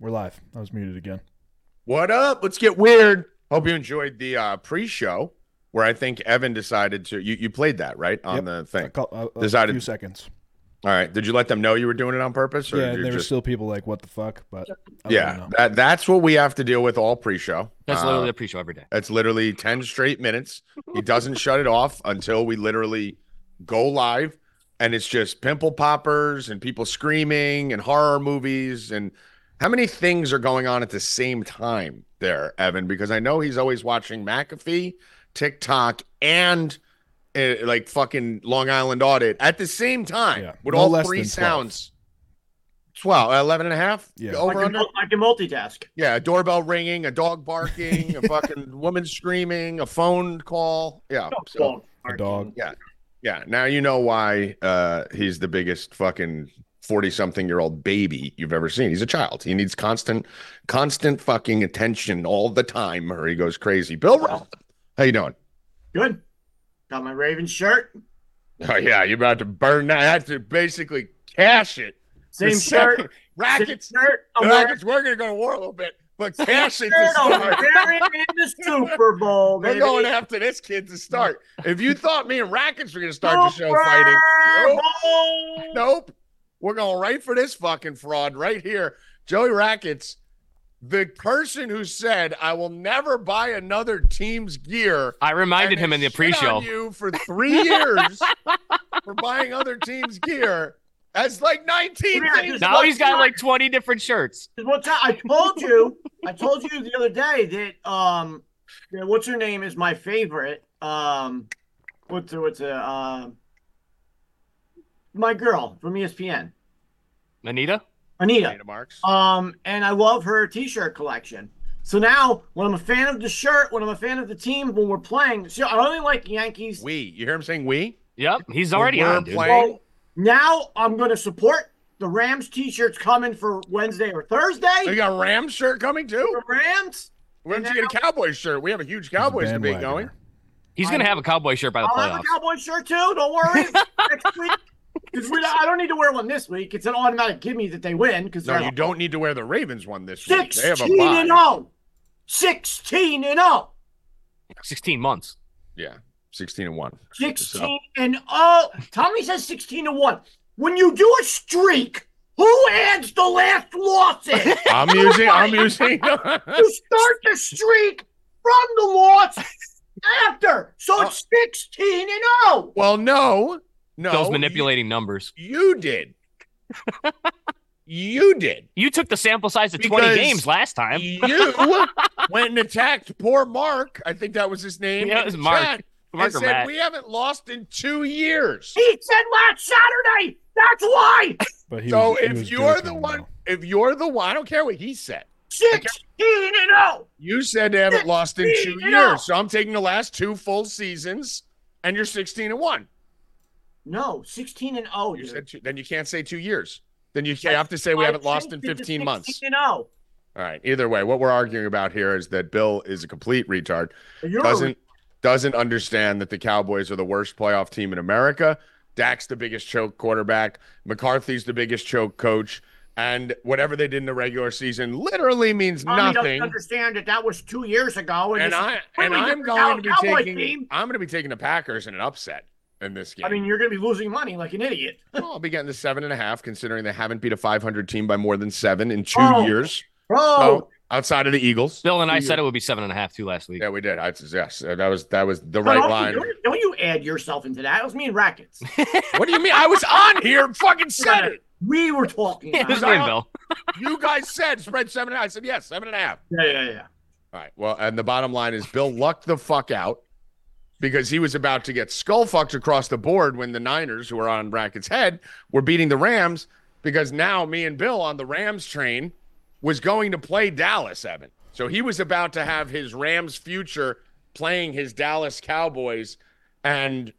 We're live. I was muted again. What up? Let's get weird. Hope you enjoyed the uh, pre-show where I think Evan decided to. You, you played that right on Yep. the thing. cou- a, a Decided- few seconds. All right. Did you let them know you were doing it on purpose? Or Yeah, did and you there were still people like, "What the fuck?" But I let them yeah. That, that's what we have to deal with all pre-show. That's Uh, literally the pre-show every day. It's literally 10 straight minutes. He doesn't shut it off until we literally go live. And it's just pimple poppers and people screaming and horror movies. And how many things are going on at the same time there, Evan? Because I know he's always watching McAfee, TikTok, and uh, like fucking Long Island Audit at the same time Yeah, with no all less three than sounds. 12, 11 and a half? Yeah. Over I can, under? mul- I can multitask. Yeah, a doorbell ringing, a dog barking, a fucking woman screaming, a phone call. Yeah. So, Dog A dog. barking. yeah. Now you know why uh he's the biggest fucking 40 something year old baby you've ever seen. He's a child. He needs constant, constant fucking attention all the time or he goes crazy. Bill Roth, how you doing? Good. Got my Ravens shirt. Oh yeah, you're about to burn that. I have to basically cash it. Same The shirt. second- Rackets. Same shirt. I'm wearing Rackets, we're gonna go to war a little bit, but cash it to start. in the Super Bowl. We're baby. going after this kid to start. If you thought me and Rackets were going to start the show fighting, nope, nope. We're going right for this fucking fraud right here. Joey Rackets, the person who said, I will never buy another team's gear. I reminded him in the has pre-show. you for three years for buying other teams' gear. That's like 19 Come things. Now he's got not- like 20 different shirts. One time, I told you, I told you the other day that um, that what's her name is my favorite. Um, what's her, what's a um, my girl from ESPN, Anita? Anita. Dana Marks. Um, and I love her T-shirt collection. So now, when I'm a fan of the shirt, when I'm a fan of the team, when we're playing, so I only like Yankees. We. You hear him saying we? Yep, he's already we're on, dude. playing- So now I'm going to support the Rams T-shirts coming for Wednesday or Thursday. Oh, You got a Rams shirt coming too? The Rams. Why don't you get a Cowboys shirt? We have a huge Cowboys debate Bandwagoner. going. He's gonna have a cowboy shirt by the playoffs. I'll have a playoffs. Cowboy shirt too. Don't worry. Next week. Because we, I don't need to wear one this week. It's an automatic gimme that they win. Because No, you don't need to wear the Ravens one this week. They have a 16 bye. and 0. 16 and oh. 0. 16 months. Yeah, sixteen and one. 16 and 0. Tommy says 16 and 1. When you do a streak, who adds the last loss in? I'm using. I'm using. you start the streak from the loss after. So it's 16 and oh. 0. well, no, no. Bill's manipulating numbers. You, you did. you did. You took the sample size of 20 games last time. You went and attacked poor Mark. I think that was his name. Yeah, it was Mark. chat, Mark and said Matt. we haven't lost in two years. He said last Saturday. That's why. But he So was, he if was you're the one, though. if you're the one, I don't care what he said. 16 and oh. 0. You said they haven't lost in two 16 and years, so I'm taking the last two full seasons, and you're 16 and one. No, 16 and 0. You said two, then you can't say two years. Then you have to say we haven't lost in changed it to 15 months. 16 and 0. All right. Either way, what we're arguing about here is that Bill is a complete retard. You're Doesn't doesn't understand that the Cowboys are the worst playoff team in America. Dak's the biggest choke quarterback. McCarthy's the biggest choke coach. And whatever they did in the regular season literally means Tommy nothing. understand that that was two years ago. And this- I and I'm going to be Cowboy taking team. I'm going to be taking the Packers in an upset in this game. I mean, you're going to be losing money like an idiot. Well, I'll be getting the seven and a half, considering they haven't beat a 500 team by more than seven in two Oh. years. Bro, So outside of the Eagles, Bill and I Two said it would be seven and a half too last week. Yeah, we did. I, said, yes, that was that was the don't, right you- line. Don't, don't you add yourself into that? It was me and Rackets. What do you mean? I was on here, and fucking said it. we were talking. Yeah, it was me Bill. You guys said spread seven and a half. I said yes, seven and a half. Yeah, yeah, yeah. All right. Well, and the bottom line is Bill lucked the fuck out because he was about to get skull fucked across the board when the Niners, who are on Brackett's head, were beating the Rams. Because now me and Bill on the Rams train was going to play Dallas, Evan. So he was about to have his Rams future playing his Dallas Cowboys and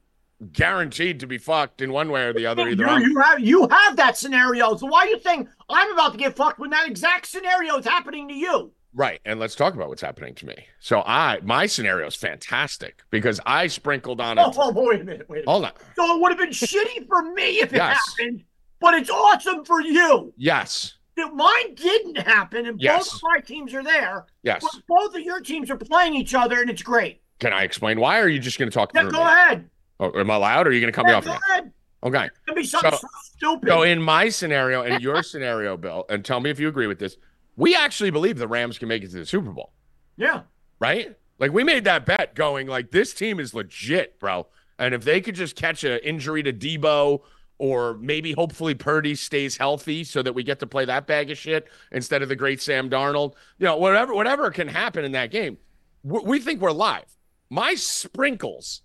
guaranteed to be fucked in one way or the other. Either You, have you have that scenario. So why are you saying I'm about to get fucked when that exact scenario is happening to you? Right. And let's talk about what's happening to me. So I my scenario is fantastic because I sprinkled on it. oh, wait a minute, wait a minute. Hold on. So it would have been shitty for me if it Yes. happened, but it's awesome for you. Yes. That Mine didn't happen, and Yes. both of my teams are there. Yes. Both of your teams are playing each other, and it's great. Can I explain why, or are you just going to talk Yeah, go me? ahead. Oh, am I loud, or are you going to cut me off go again? ahead. Okay. It be something So- so, stupid. So in my scenario and your scenario, Bill, and tell me if you agree with this, we actually believe the Rams can make it to the Super Bowl, yeah. right? Like we made that bet going like this team is legit, bro. And if they could just catch an injury to Deebo or maybe hopefully Purdy stays healthy so that we get to play that bag of shit instead of the great Sam Darnold, you know, whatever whatever can happen in that game, we, we think we're live. My sprinkles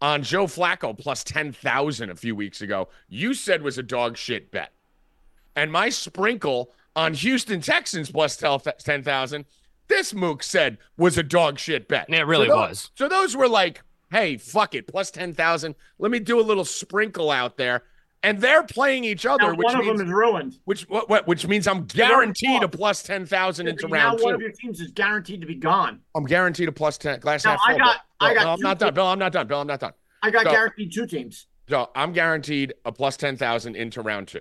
on Joe Flacco plus 10,000 a few weeks ago, you said was a dog shit bet. And my sprinkle on Houston Texans plus 10,000, this Mook said was a dog shit bet. Yeah, it really So tho- was. So those were like, hey, fuck it, plus 10,000. Let me do a little sprinkle out there. And they're playing each other, Now which one of means them is ruined. which what, what which means I'm guaranteed a plus 10,000 into round two. now round one of your teams is guaranteed to be gone. I'm guaranteed a plus 10 glass Now, half I full. got- Bill. I got Bill, I'm two not done. Bill, I'm not done. Bill, I'm not done. I got So- guaranteed two teams, So I'm guaranteed a plus 10,000 into round two,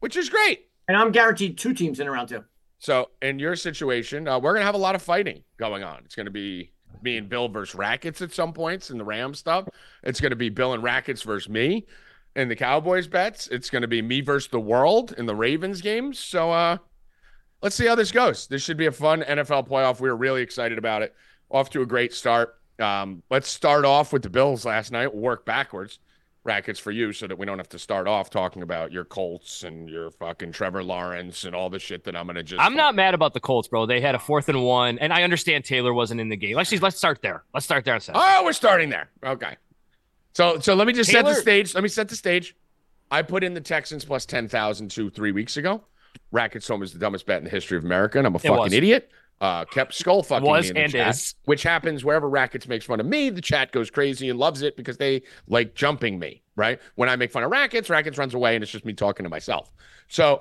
which is great. And I'm guaranteed two teams in round two. So in your situation, uh, we're to have a lot of fighting going on. It's to be me and Bill versus Rackets at some points in the Ram stuff. It's to be Bill and Rackets versus me in the Cowboys bets. It's to be me versus the world in the Ravens games. So uh, let's see how this goes. This should be a fun NFL playoff. We are really excited about it. Off to a great start. Um, let's start off with the Bills last night. We'll work backwards. Rackets for you so that we don't have to start off talking about your Colts and your fucking Trevor Lawrence and all the shit that I'm going to just. I'm not mad about the Colts, bro. They had a fourth and one, and I understand Taylor wasn't in the game. Let's just, let's start there. Let's start there. Oh, we're starting there. Okay. So so let me just set the stage. Let me set the stage. I put in the Texans plus 10,000 two, three weeks ago. Rackets home is the dumbest bet in the history of America, and I'm a It fucking was. idiot. Uh, kept skull fucking Was me in the and chat, is. which happens wherever Rackets makes fun of me. The chat goes crazy and loves it because they like jumping me. Right when I make fun of Rackets, Rackets runs away, and it's just me talking to myself. So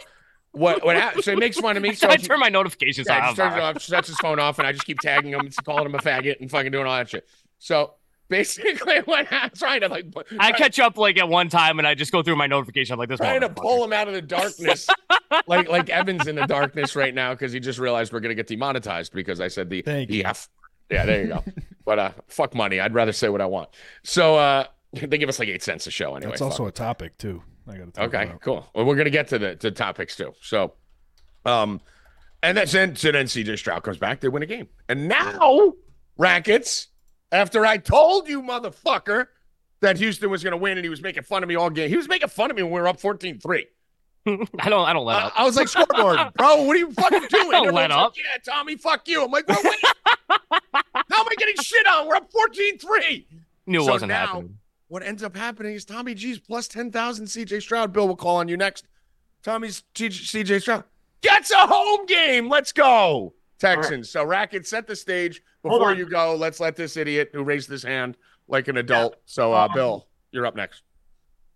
what what hap- so he makes fun of me. So I turn my notifications yeah, off. just turns it off, shuts his phone off, and I just keep tagging him, and calling him a faggot, and fucking doing all that shit. So basically, what I'm trying to like, put- I catch up like at one time, and I just go through my notification. I'm like this. trying to pull him out of the darkness, like like Evan's in the darkness right now because he just realized we're gonna get demonetized because I said the Thank you. EF. Yeah, there you go. but uh, fuck money. I'd rather say what I want. So uh, they give us like eight cents a show anyway. That's fuck also a topic too. I got to talk Okay, about. cool. Well, we're gonna get to the to topics too. So, um, and that's then so then CJ Stroud comes back, they win a game, and now Rackets, after I told you, motherfucker, that Houston was gonna win, and he was making fun of me all game. He was making fun of me when we were up 14-3. I don't. I don't let I, up. I was like, scoreboard, bro, what are you fucking doing? Don't Everyone's let like, up. yeah, Tommy, fuck you. I'm like, well, wait. How am I getting shit on? We're up 14-3. Knew it so wasn't now- happening. What ends up happening is Tommy G's plus 10,000 CJ Stroud. Bill will call on you next. Tommy's CJ Stroud gets a home game. Let's go. Texans. So Racket, set the stage. Before you go, let's let this idiot who raised his hand like an adult. So uh, Bill, you're up next.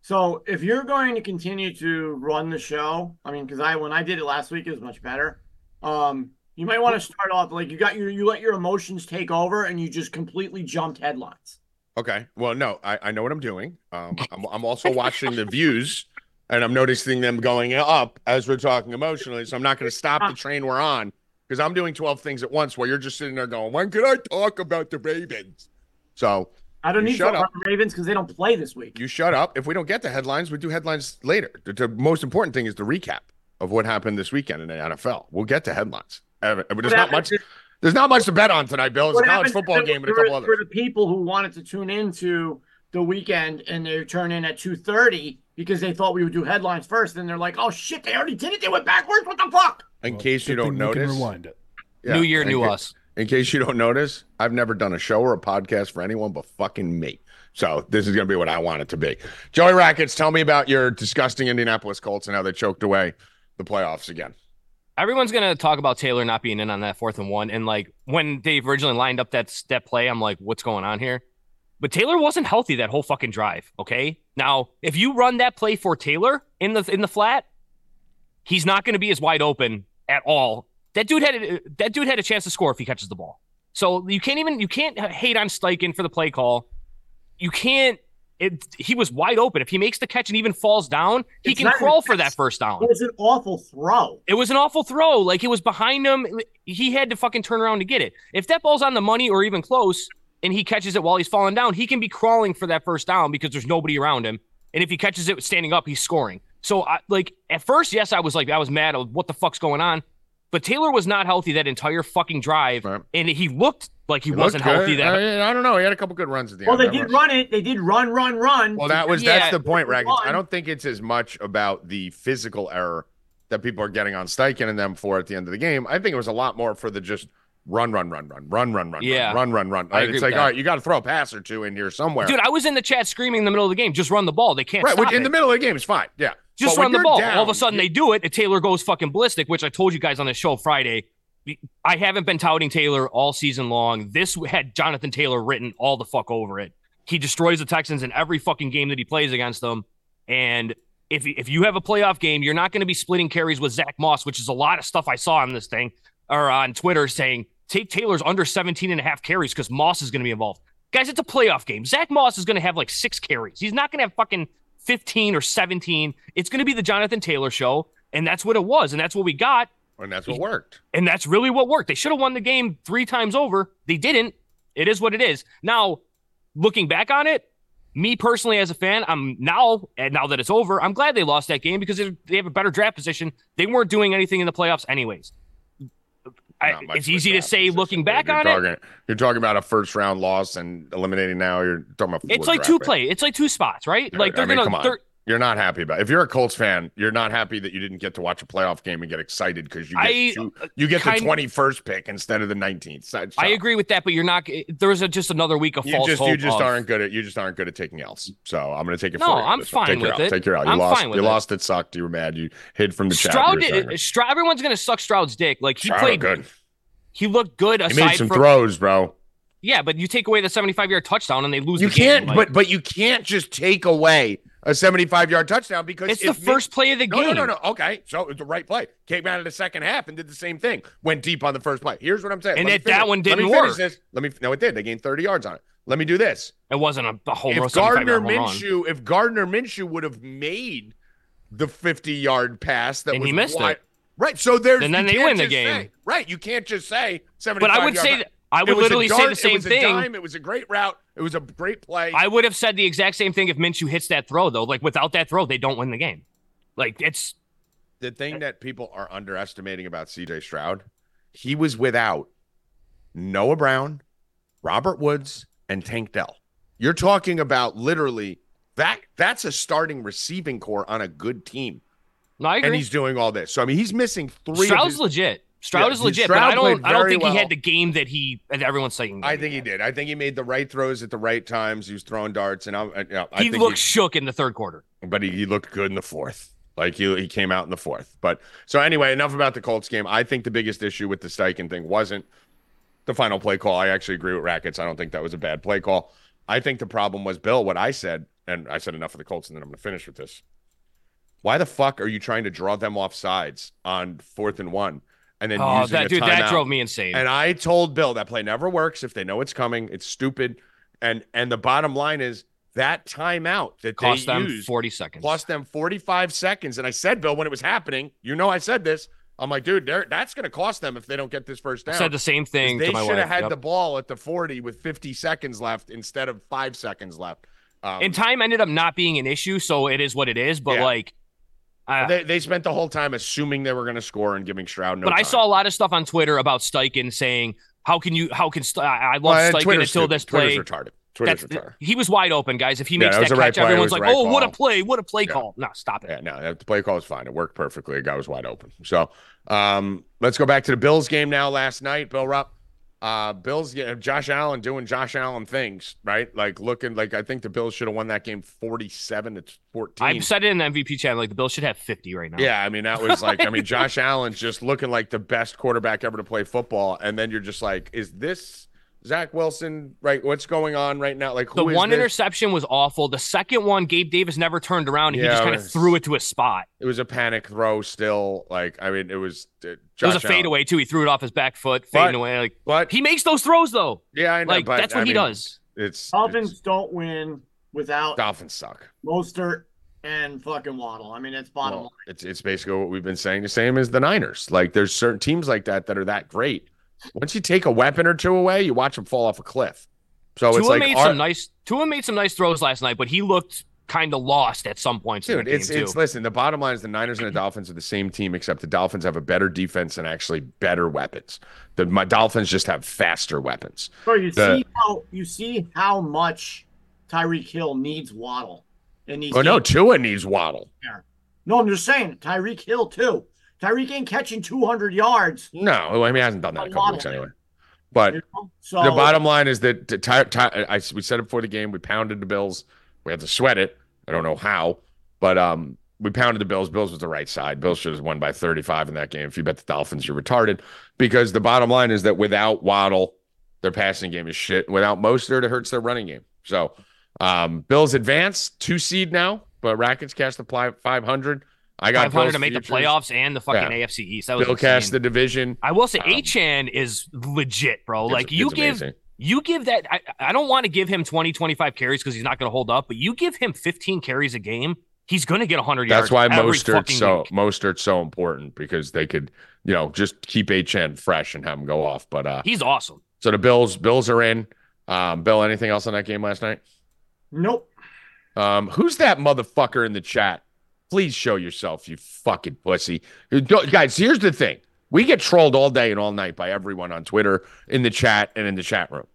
So if you're going to continue to run the show, I mean, because I when I did it last week, it was much better. Um, you might want to start off like you got your you let your emotions take over and you just completely jumped headlines. Okay. Well, no, I, I know what I'm doing. Um, I'm, I'm also watching the views and I'm noticing them going up as we're talking emotionally. So I'm not going to stop the train we're on because I'm doing 12 things at once while you're just sitting there going, when can I talk about the Ravens? So I don't need to talk up. about the Ravens because they don't play this week. you shut up. If we don't get the headlines, we do headlines later. The, the most important thing is the recap of what happened this weekend in the NFL. We'll get to headlines. There's not much. to- There's not much to bet on tonight, Bill. It's a college football game and a for- couple others. For the people who wanted to tune into the weekend and they turn in at two thirty because they thought we would do headlines first, and they're like, "Oh shit, they already did it. They went backwards. What the fuck?" In Well, case you don't thing notice, rewind it. Yeah, new year, new ca- us. In case you don't notice, I've never done a show or a podcast for anyone but fucking me. So this is going to be what I want it to be. Joey Rackets, tell me about your disgusting Indianapolis Colts and how they choked away the playoffs again. Everyone's gonna talk about Taylor not being in on that fourth and one, and like when they originally lined up that that play, I'm like, what's going on here? But Taylor wasn't healthy that whole fucking drive. Okay, now if you run that play for Taylor in the in the flat, he's not going to be as wide open at all. That dude had a, that dude had a chance to score if he catches the ball. So you can't even you can't hate on Steichen for the play call. You can't it, he was wide open. If he makes the catch and even falls down, he It's can crawl for that first down. It was an awful throw. It was an awful throw. Like it was behind him. He had to fucking turn around to get it. If that ball's on the money or even close and he catches it while he's falling down, he can be crawling for that first down because there's nobody around him. And if he catches it standing up, he's scoring. So I like at first, yes, I was like, I was mad. Of what the fuck's going on? But Taylor was not healthy that entire fucking drive, Right. and he looked like he It wasn't healthy. good. That I, I don't know. He had a couple good runs at the Well, end. they did run it. They did run, run, run. Well, that was Yeah. that's the point, Rackets. I don't think it's as much about the physical error that people are getting on Steichen and them for at the end of the game. I think it was a lot more for the just run, run, run, run, run, run, run, Yeah. run, run, run. Agree It's like, all right, you got to throw a pass or two in here somewhere. dude, I was in the chat screaming in the middle of the game, just run the ball. They can't right, which in the middle of the game is fine. Yeah, Just But run the ball. down, All of a sudden you- they do it, and Taylor goes fucking ballistic, which I told you guys on the show Friday. I haven't been touting Taylor all season long. This had Jonathan Taylor written all the fuck over it. He destroys the Texans in every fucking game that he plays against them. And if if you have a playoff game, you're not going to be splitting carries with Zach Moss, which is a lot of stuff I saw on this thing or on Twitter saying take Taylor's under 17 and a half carries because Moss is going to be involved. Guys, it's a playoff game. Zach Moss is going to have like six carries. He's not going to have fucking 15 or 17. It's going to be the Jonathan Taylor show. And that's what it was. And that's what we got. and that's what worked. And that's really what worked. They should have won the game three times over. They didn't. It is what it is. Now, looking back on it, me personally as a fan, I'm now, and now that it's over, I'm glad they lost that game because they they have a better draft position. They weren't doing anything in the playoffs, anyways. I, it's easy to say looking back you're on it. You're talking about a first round loss and eliminating now. You're talking about It's like two play. It's like two spots, right? Like they're I mean, gonna. they're- You're not happy about. It. If you're a Colts fan, you're not happy that you didn't get to watch a playoff game and get excited because you get I, two, uh, you get the 21st pick instead of the 19th. So- I agree with that, but you're not. Eh, There's a, just another week of You false just hope. you just of- aren't good at you just aren't good at taking L's. So I'm going to take it. No, for you. I'm fine with it. Take your L. You I'm lost. fine with it. you it. lost. It sucked. You were mad. You hid from the chat. Stroud, were did. Stroud, everyone's gonna suck Stroud's dick. Like he Stroud played good. He looked good. He Aside made some from throws, bro. yeah, but you take away the 75 yard touchdown and they lose. You the can't, Like, but but you can't just take away a 75 yard touchdown because it's the first play of the No, game. no, no, no. Okay, so it was the right play. Came out of the second half and did the same thing. Went deep on the first play. Here's what I'm saying. And me that- one Let me didn't finish work. This. Let me. No, it did. They gained 30 yards on it. Let me do this. It wasn't a, a run. if Gardner. Minshew, if Gardner Minshew would have made the 50 yard pass that And was he missed wide, it. right? So there's And then they win the game. say- right? You can't just say 75. But I would say that I would was a literally say the same it was thing. A dime, it was a great route. It was a great play. I would have said the exact same thing if Minshew hits that throw though. Like without that throw, they don't win the game. Like it's the thing that people are underestimating about CJ Stroud, he was without Noah Brown, Robert Woods, and Tank Dell. You're talking about literally that that's a starting receiving core on a good team. no, I And he's doing all this. So I mean he's missing three of Stroud's his, legit. Stroud Yeah, is legit, Stroud but I don't. I don't think he had the game that he that everyone's saying. I think he did. I think he made the right throws at the right times. He was throwing darts, and I'm, I, you know, I He looked shook in the third quarter. but he, he looked good in the fourth. Like he, he came out in the fourth. But so anyway, enough about the Colts game. I think the biggest issue with the Steichen thing wasn't the final play call. I actually agree with Rackets. I don't think that was a bad play call. I think the problem was Bill, what I said, and I said enough of the Colts, and then I'm gonna finish with this. Why the fuck are you trying to draw them off sides on fourth and one and then Oh, that dude, that drove me insane. And I told Bill that play never works if they know it's coming. It's stupid. And and the bottom line is that timeout that Cost they them used 40 seconds. cost them 45 seconds. And I said, Bill, when it was happening, you know I said this. I'm like, dude, that's going to cost them if they don't get this first I down. said the same thing they should have had Yep. the ball at the 40 with 50 seconds left instead of five seconds left. Um, and time ended up not being an issue, so it is what it is. But Yeah. like, uh, they, they spent the whole time assuming they were going to score and giving Stroud no but I saw a lot of stuff on Twitter about Steichen saying, "How can you? How can St- I love Well, Steichen until stupid. this play." Twitter's retarded. Twitter's That's retarded. he was wide open, guys. If he Yeah, makes that that right catch, play. Everyone's like, right "Oh, what a play! What a play Yeah. call!" No, stop it. Yeah, no, the play call was fine. It worked perfectly. The guy was wide open. So um, let's go back to the Bills game now. Last night, Bill Rupp, uh, Bills, yeah, Josh Allen doing Josh Allen things, right? Like looking like I think the Bills should have won that game forty-seven to fourteen. I've said it in the MVP channel. Like the Bills should have 50 right now. yeah, I mean that was like I mean Josh Allen's just looking like the best quarterback ever to play football, and then you're just like, is this Zach Wilson? Right? What's going on right now? Like The who is one this? interception was awful. The second one, Gabe Davis never turned around. And Yeah, he just kind of threw it to a spot. It was a panic throw. Still, like I mean, it was. Uh, It was a Allen. fadeaway too. He threw it off his back foot, But- away. Like But he makes those throws though. yeah, I know. Like but, that's what I he mean, does. It's Dolphins it's- don't win without Dolphins suck. Mostert and fucking Waddle. I mean, it's bottom Well, line. it's it's basically what we've been saying. The same as the Niners. Like there's certain teams like that that are that great. Once you take a weapon or two away, you watch them fall off a cliff. So it's Tua like made our- some nice. Tua made some nice throws last night, but he looked kind of lost at some points. in Dude, the it's game, it's too. listen. The bottom line is the Niners and the Dolphins are the same team, except the Dolphins have a better defense and actually better weapons. The my Dolphins just have faster weapons. Bro, you the- see how you see how much Tyreek Hill needs Waddle in these Oh no. Tua needs Waddle. No, I'm just saying Tyreek Hill too. Tyreek ain't catching 200 yards. No, I mean he hasn't done that a couple weeks anyway. But You know? So the bottom line is that t- ty- ty- I, we said it before the game. We pounded the Bills. We had to sweat it. I don't know how, but um, we pounded the Bills. Bills was the right side. Bills should have won by 35 in that game. If you bet the Dolphins, you're retarded. Because the bottom line is that without Waddle, their passing game is shit. Without Mostert, it hurts their running game. So, um, Bills advance two seed now, but Rackets cast the pli- 500. I got 500 Bills to make the playoffs and the fucking Yeah. AFC East. That was Bill insane. cast the division. I will say, Um, Achane is legit, bro. It's- like you it's give amazing. you give that. I, I don't want to give him 20, 25 carries because he's not going to hold up. But you give him 15 carries a game, he's going to get 100 yards. That's why every Mostert's so week. Mostert's so important because they could, you know, just keep Achane fresh and have him go off. But uh He's awesome. so the Bills, Bills are in. Um, Bill, anything else on that game last night? nope. Um, who's that motherfucker in the chat? Please show yourself, you fucking pussy. Guys, here's the thing. We get trolled all day and all night by everyone on Twitter, in the chat, and in the chat room.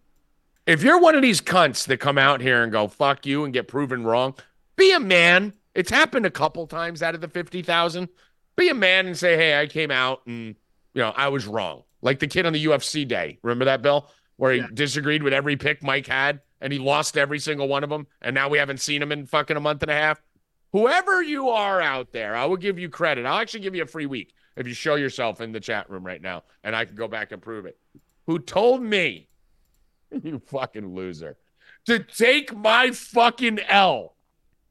If you're one of these cunts that come out here and go, fuck you, and get proven wrong, be a man. It's happened a couple times out of the 50,000. Be a man and say, hey, I came out and, you know, I was wrong. Like the kid on the UFC day. Remember that, Bill? Where he Yeah. disagreed with every pick Mike had and he lost every single one of them. And now we haven't seen him in fucking a month and a half. Whoever you are out there, I will give you credit. I'll actually give you a free week if you show yourself in the chat room right now and I can go back and prove it. Who told me, you fucking loser, to take my fucking L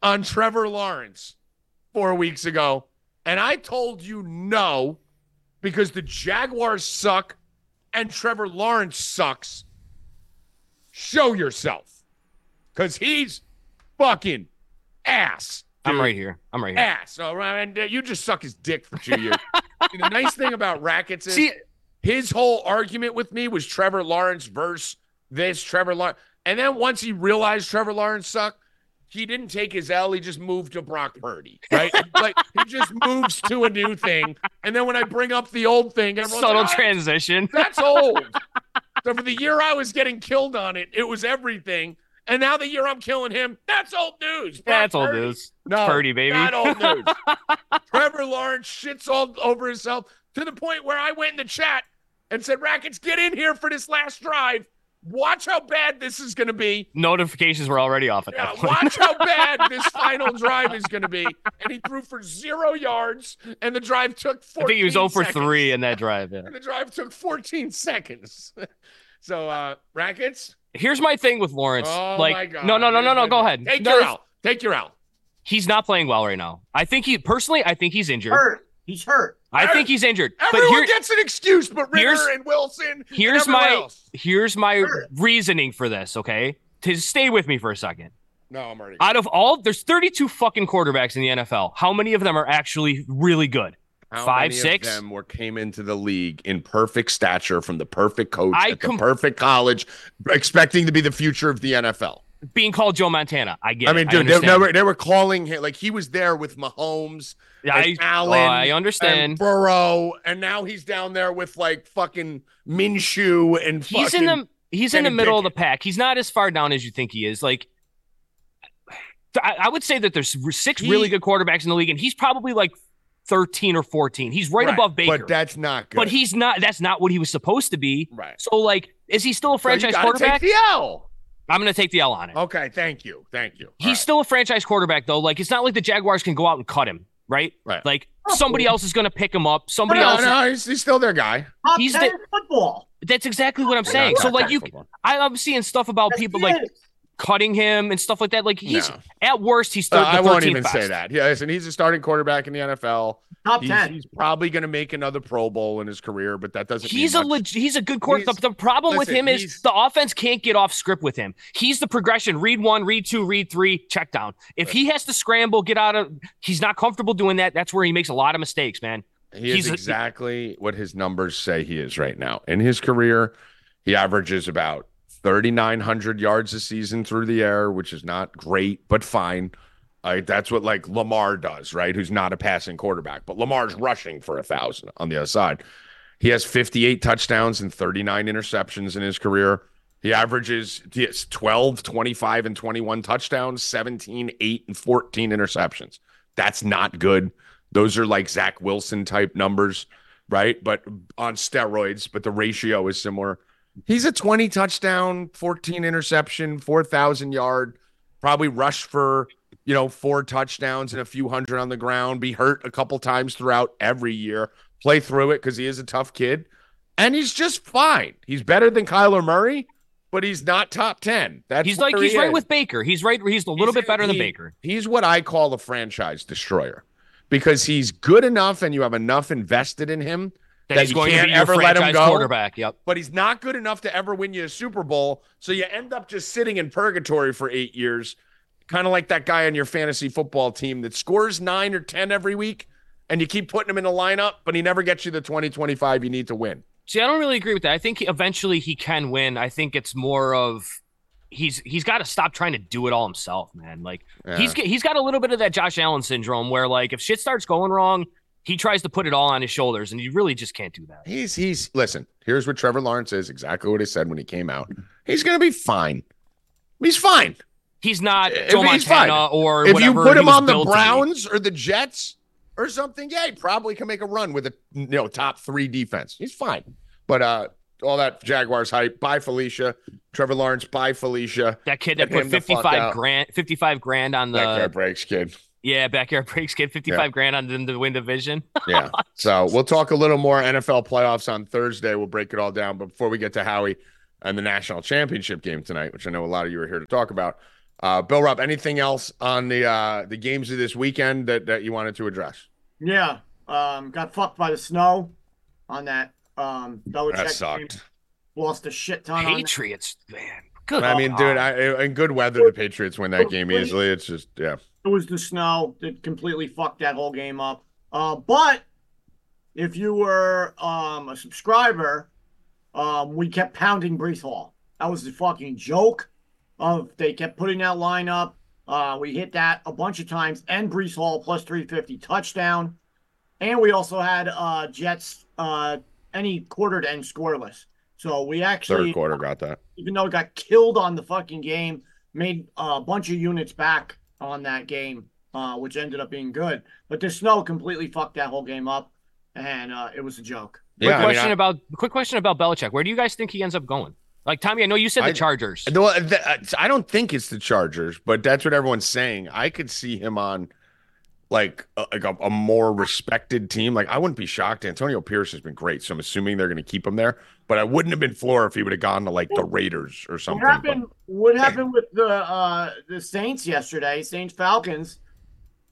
on Trevor Lawrence four weeks ago. And I told you no because the Jaguars suck and Trevor Lawrence sucks. Show yourself because he's fucking ass. I'm right here. I'm right here. ass. All right, and uh, you just suck his dick for two years. The nice thing about Rackets is See, his whole argument with me was Trevor Lawrence versus this Trevor Lawrence, and then once he realized Trevor Lawrence sucked, he didn't take his L. He just moved to Brock Purdy, right? like he just moves to a new thing, and then when I bring up the old thing, subtle like, "Oh, transition. that's old. so for the year I was getting killed on it, it was everything. And now the year I'm killing him, that's old news. Brock That's old news. No, Purdy, baby. Not old news. Trevor Lawrence shits all over himself to the point where I went in the chat and said, Rackets, get in here for this last drive. Watch how bad this is going to be. Notifications were already off at Yeah, that point. watch how bad this final drive is going to be. And he threw for zero yards, and the drive took 14 I think he was 0 for. 3 in that drive. Yeah. And the drive took 14 seconds. so, uh, Rackets? Here's my thing with Lawrence. Oh, like, my God. no, no, no, no, no. Go ahead. Take No, your L. Take your L. He's not playing well right now. I think he personally. I think he's injured. Hurt. He's hurt. I think he's injured. But Everyone here, gets an excuse, but Ritter here's- and Wilson. here's and my else. here's my Sure. reasoning for this. Okay, to stay with me for a second. No, I'm already. Out of all, there's 32 fucking quarterbacks in the NFL. How many of them are actually really good? How five, six? of them were came into the league in perfect stature from the perfect coach I at com- the perfect college, expecting to be the future of the NFL. Being called Joe Montana, I get. I it. mean, dude, they, they were they were calling him like he was there with Mahomes, I, and oh, Allen, I and understand. Burrow, and now he's down there with like fucking Minshew and He's fucking, in the he's in the middle of the pack. He's not as far down as you think he is. Like, I, I would say that there's six really good quarterbacks in the league, and he's probably like 13 or 14. He's right, above Baker. but that's not good. But he's not. That's not what he was supposed to be. right. So, like, is he still a So you franchise gotta quarterback? Take the L. I'm going to take the L on it. Okay, thank you, thank you. All He's right. still a franchise quarterback, though. Like, it's not like the Jaguars can go out and cut him, right? Right. Like, somebody else is going to pick him up. Somebody no, else. no, he's, he's still their guy. He's 10 the- football. That's exactly what I'm saying. Not So, like, you, football. I, I'm seeing stuff about Yes, people like is. Cutting him and stuff like that. Like he's No. at worst, he's Uh, third. I won't 13th even say that. Yeah, listen, he's a starting quarterback in the NFL. Top He's, ten. he's probably going to make another Pro Bowl in his career, but that doesn't. He's mean a much. leg- he's a good quarterback. The, the problem with him is the offense can't get off script with him. He's the progression: read one, read two, read three, check down. If he has to scramble, get out of, he's not comfortable doing that. That's where he makes a lot of mistakes, man. He he's is a- exactly what his numbers say he is right now. In his career, he averages about 3,900 yards a season through the air, which is not great, but fine. Uh, that's what like Lamar does, right? Who's not a passing quarterback, but Lamar's rushing for a thousand on the other side. He has 58 touchdowns and 39 interceptions in his career. He averages he has 12, 25, and 21 touchdowns, 17, 8, and 14 interceptions. That's not good. Those are like Zach Wilson type numbers, right? But on steroids, but the ratio is similar. He's a 20 touchdown, 14 interception, 4,000 yard, probably rush for, you know, four touchdowns and a few hundred on the ground, be hurt a couple times throughout every year, play through it because he is a tough kid. And he's just fine. He's better than Kyler Murray, but he's not top 10. That's He's like he's he right is. with Baker. He's right. He's a little He's- bit better than Baker. He's what I call a franchise destroyer because he's good enough and you have enough invested in him, That, that he's going to can't be your ever let him franchise go? quarterback. Yep. but he's not good enough to ever win you a Super Bowl. So you end up just sitting in purgatory for eight years, kind of like that guy on your fantasy football team that scores nine or 10 every week and you keep putting him in the lineup, but he never gets you the 20, 25 you need to win. See, I don't really agree with that. I think eventually he can win. I think it's more of he's he's got to stop trying to do it all himself, man. Like he's he's got a little bit of that Josh Allen syndrome where like if shit starts going wrong, he tries to put it all on his shoulders, and you really just can't do that. He's he's listen. Here's what Trevor Lawrence is. Exactly what he said when he came out. He's gonna be fine. He's fine. He's not If Joe he's Montana fine. or if you put him on the built to be. Browns or the Jets or something, yeah, he probably can make a run with a you know top three defense. He's fine. But uh all that Jaguars hype. Bye, Felicia. Trevor Lawrence. Bye, Felicia. that kid that Get put him the fuck fifty five grand fifty five grand on the Backyard breaks, kid. Yeah backyard breaks get fifty five grand on the, the win division. Yeah. so we'll talk a little more NFL playoffs on Thursday. We'll break it all down. But before we get to Howie and the national championship game tonight, which I know a lot of you are here to talk about, uh, Bill Rupp, anything else on the uh, the games of this weekend that, that you wanted to address? Yeah. Um, got fucked by the snow on that. Um, Belichick That game. sucked. Lost a shit ton. on. Patriots, man. Good. I mean, dude, I, in good weather, the Patriots win that game easily. It's just, yeah. It was the snow that completely fucked that whole game up. Uh, but if you were um, a subscriber, um, we kept pounding Breece Hall. That was the fucking joke. Of they kept putting that line up. Uh, we hit that a bunch of times, and Breece Hall plus 350 touchdown, and we also had uh, Jets uh, any quarter to end scoreless. So we actually Third quarter got that. even though it got killed on the fucking game, made a bunch of units back on that game, uh, which ended up being good. But the snow completely fucked that whole game up, and uh, it was a joke. Quick Yeah, I mean, question I- about quick question about Belichick. Where do you guys think he ends up going? Like Tommy, I know you said the I- Chargers. Well, th- uh, I don't think it's the Chargers, but that's what everyone's saying. I could see him on like a, like a, a more respected team. Like I wouldn't be shocked. Antonio Pierce has been great, so I'm assuming they're going to keep him there. But I wouldn't have been floored if he would have gone to like the Raiders or something. What But- happened? What happened with the uh, the Saints yesterday? Saints Falcons.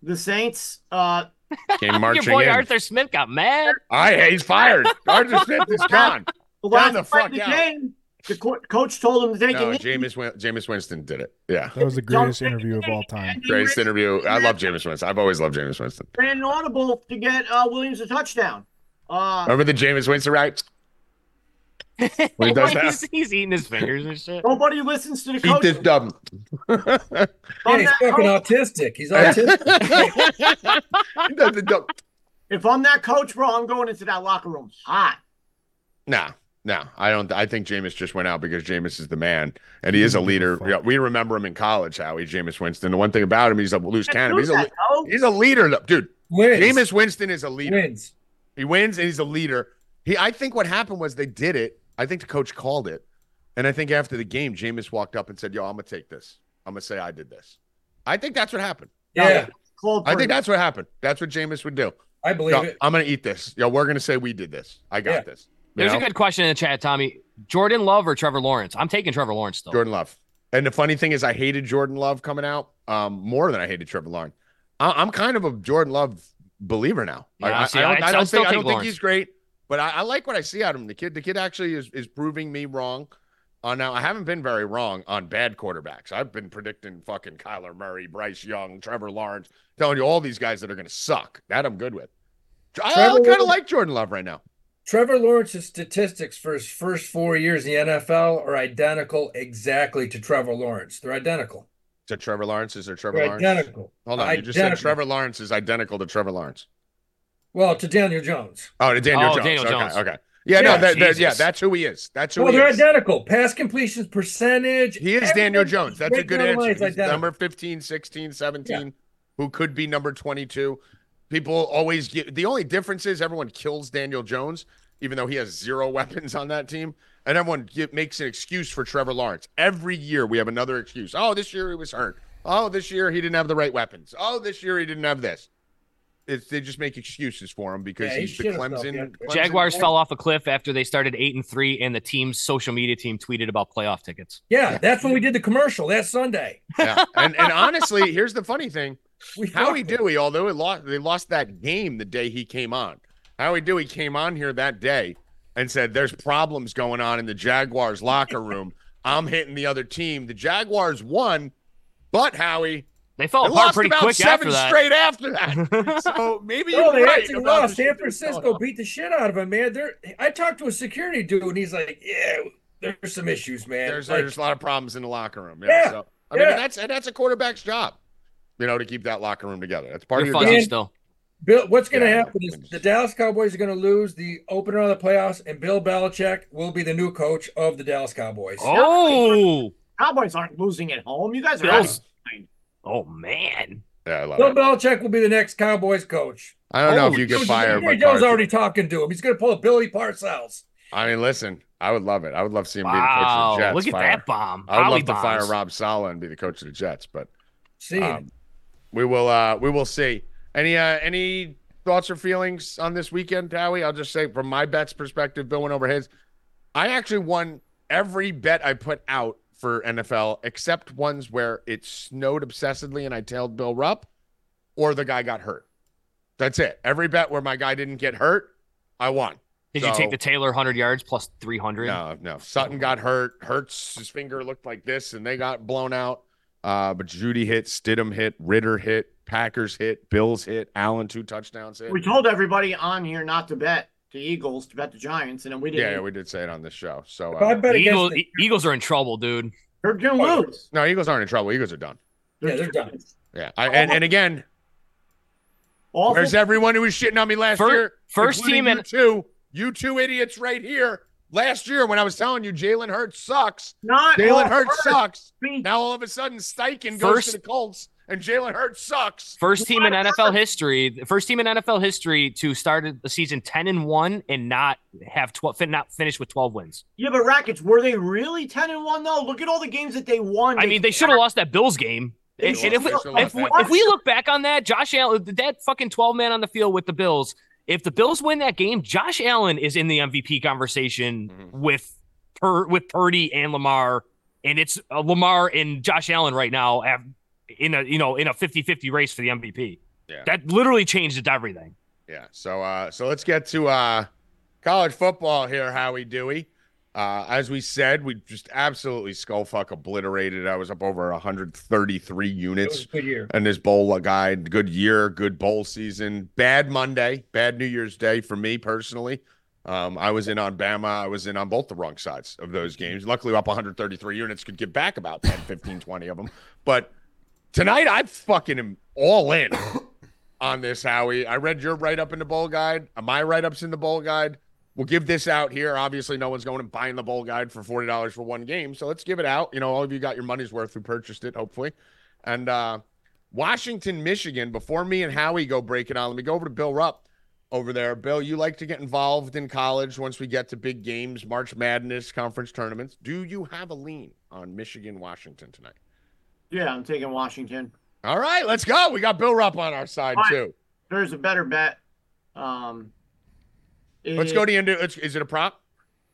The Saints. Uh, came Your marching boy in. Arthur Smith got mad. I he's fired. Arthur Smith is gone. the Down the fuck the out. game, the co- coach told him to take No, a knee. Jameis Win- Jameis Winston did it. Yeah, That was the greatest interview of all time. Greatest ran- interview. I love Jameis Winston. I've always loved Jameis Winston. ran an audible to get uh, Williams a touchdown. Uh, Remember the Jameis Winston right? When he does that? he's, he's eating his fingers and shit. nobody listens to the Eat coach. this dub. Yeah, he's fucking coach- autistic. He's autistic. He does the dub. If I'm that coach, bro, I'm going into that locker room hot. No, no, I don't. I think Jameis just went out because Jameis is the man, and he is a leader. Yeah, we remember him in college, Howie Jameis Winston. The one thing about him, he's a loose cannon. He's a that, he's a leader, dude. Wins. Jameis Winston is a leader. wins. He wins, and he's a leader. He, I think what happened was they did it. I think the coach called it, and I think after the game, Jameis walked up and said, "Yo, I'm gonna take this. I'm gonna say I did this." I think that's what happened. Yeah, Cold I think that's what happened. That's what Jameis would do. I believe Yo, it. I'm gonna eat this. Yo, we're gonna say we did this. I got Yeah. this. You There's know? a good question in the chat, Tommy. Jordan Love or Trevor Lawrence? I'm taking Trevor Lawrence still. Jordan Love. And the funny thing is, I hated Jordan Love coming out um, more than I hated Trevor Lawrence. I- I'm kind of a Jordan Love believer now. I- Yeah, I, see, I don't, I'd- don't I'd still think, I don't think he's great, but I, I like what I see out of him. The kid, the kid actually is is proving me wrong. Uh, now I haven't been very wrong on bad quarterbacks. I've been predicting fucking Kyler Murray, Bryce Young, Trevor Lawrence, telling you all these guys that are going to suck. That I'm good with. I, Trevor kind of like Jordan Love right now. Trevor Lawrence's statistics for his first four years in the NFL are identical exactly to Trevor Lawrence. They're identical. To Trevor Lawrence, is there Trevor They're Lawrence? identical. Hold on, you just said Identical. Trevor Lawrence is identical to Trevor Lawrence. Well, to Daniel Jones. Oh, to Daniel Oh, Jones. Daniel okay, Jones. okay. Yeah, Yeah, no, that, that- yeah, that's who he is. That's who Well, he they're is. identical. Pass completions percentage. He is Daniel Jones. That's a good answer. He's number 15, 16, 17, who could be number 22. People always get the only difference is everyone kills Daniel Jones, even though he has zero weapons on that team. And everyone get, makes an excuse for Trevor Lawrence. Every year we have another excuse. Oh, this year he was hurt. Oh, this year he didn't have the right weapons. Oh, this year he didn't have this. It's, they just make excuses for him because Yeah, he he's the Clemson. yeah. Clemson- Jaguars fell off a cliff after they started eight and three, and the team's social media team tweeted about playoff tickets. Yeah, that's when we did the commercial that Sunday. Yeah. And, and honestly, here's the funny thing. We Howie fucked it. Dewey, although it lost, they lost that game the day he came on. Howie Dewey came on here that day and said, "There's problems going on in the Jaguars locker room. I'm hitting the other team. The Jaguars won, but Howie They fell they apart lost pretty about quick seven after that. straight after that. so maybe you're they right actually lost. San Francisco beat the shit out of him, man. They're, I talked to a security dude, and he's like, "Yeah, there's some issues, man." There's Like, there's a lot of problems in the locker room. Yeah. Yeah, so I mean, yeah. that's and that's a quarterback's job, you know, to keep that locker room together. That's part You're of your job. still. Bill, what's going to Yeah, happen is the Dallas Cowboys are going to lose the opener of the playoffs, and Bill Belichick will be the new coach of the Dallas Cowboys. Oh, Cowboys aren't losing at home. You guys are Bills. Out of oh man. Yeah, I love Bill it. If will be the next Cowboys coach. I don't know if you get shit. fired. Jerry McCarthy. Jones already talking to him. He's going to pull a Billy Parcells. I mean, listen, I would love it. I would love to see him be the coach of Wow. the Jets. Look at fire. that bomb. I would Howie love to fire. Rob Saleh and be the coach of the Jets, but See, um, we will. uh We will see. Any uh any thoughts or feelings on this weekend, Howie? I'll just say from my bets perspective, Bill went over his. I actually won every bet I put out for NFL except ones where it snowed obsessively and I tailed Bill Rupp, or the guy got hurt. That's it. Every bet where my guy didn't get hurt, I won. Did you take the Taylor 100 yards plus 300? No, no. Sutton got hurt. Hurts his finger looked like this, and they got blown out. Uh, but Jeudy hit, Stidham hit, Ritter hit, Packers hit, Bills hit, Allen two touchdowns hit. We told everybody on here not to bet the Eagles, to bet the Giants, and then we didn't. yeah, we did say it on this show. So if I uh, bet The Eagles, the, Eagles are in trouble, dude. They're gonna Oh. lose. no, Eagles aren't in trouble. Eagles are done. Yeah, they're done. Yeah, I, and and again, Awful. where's everyone who was shitting on me last Fir- year? first team and in- two, you two idiots right here. Last year, when I was telling you Jalen Hurts sucks, Not Jalen Hurts sucks. Me- Now all of a sudden, Steichen goes First- to the Colts, and Jalen Hurts sucks. First team in What? NFL history, first team in NFL history to start the season 10 and 1 and not have 12 not finish with 12 wins. Yeah, but Rackets, were they really ten and one though? Look at all the games that they won. I mean, they should have lost that Bills game. And, should've and if, we, if, we, if we look back on that, Josh Allen, that fucking 12 man on the field with the Bills, if the Bills win that game, Josh Allen is in the MVP conversation Mhm. with per, with Purdy and Lamar, and it's uh, Lamar and Josh Allen right now have, in a you know in a 50-50 race for the MVP. Yeah. That literally changed everything. Yeah. So uh so let's get to uh college football here, Howie Dewey. Uh as we said, we just absolutely skull fuck obliterated. I was up over 133 units a good year. in this bowl guide. Good year, good bowl season. Bad Monday, bad New Year's Day for me personally. Um, I was in on Bama. I was in on both the wrong sides of those games. Luckily, up 133 units could get back about 10, 15, 20 of them. But tonight, I'm fucking all in on this, Howie. I read your write up in the bowl guide. Uh, My write ups in the bowl guide. We'll give this out here. Obviously, no one's going and buying the bowl guide for forty dollars for one game. So let's give it out. You know, all of you got your money's worth who purchased it, hopefully. And uh Washington, Michigan. Before me and Howie go break it on, let me go over to Bill Rupp over there. Bill, you like to get involved in college once we get to big games, March Madness, conference tournaments. Do you have a lean on Michigan, Washington tonight? Yeah, I'm taking Washington. All right, let's go. We got Bill Rupp on our side All right. too. There's a better bet. Um, Let's it- go to the end. Is it a prop?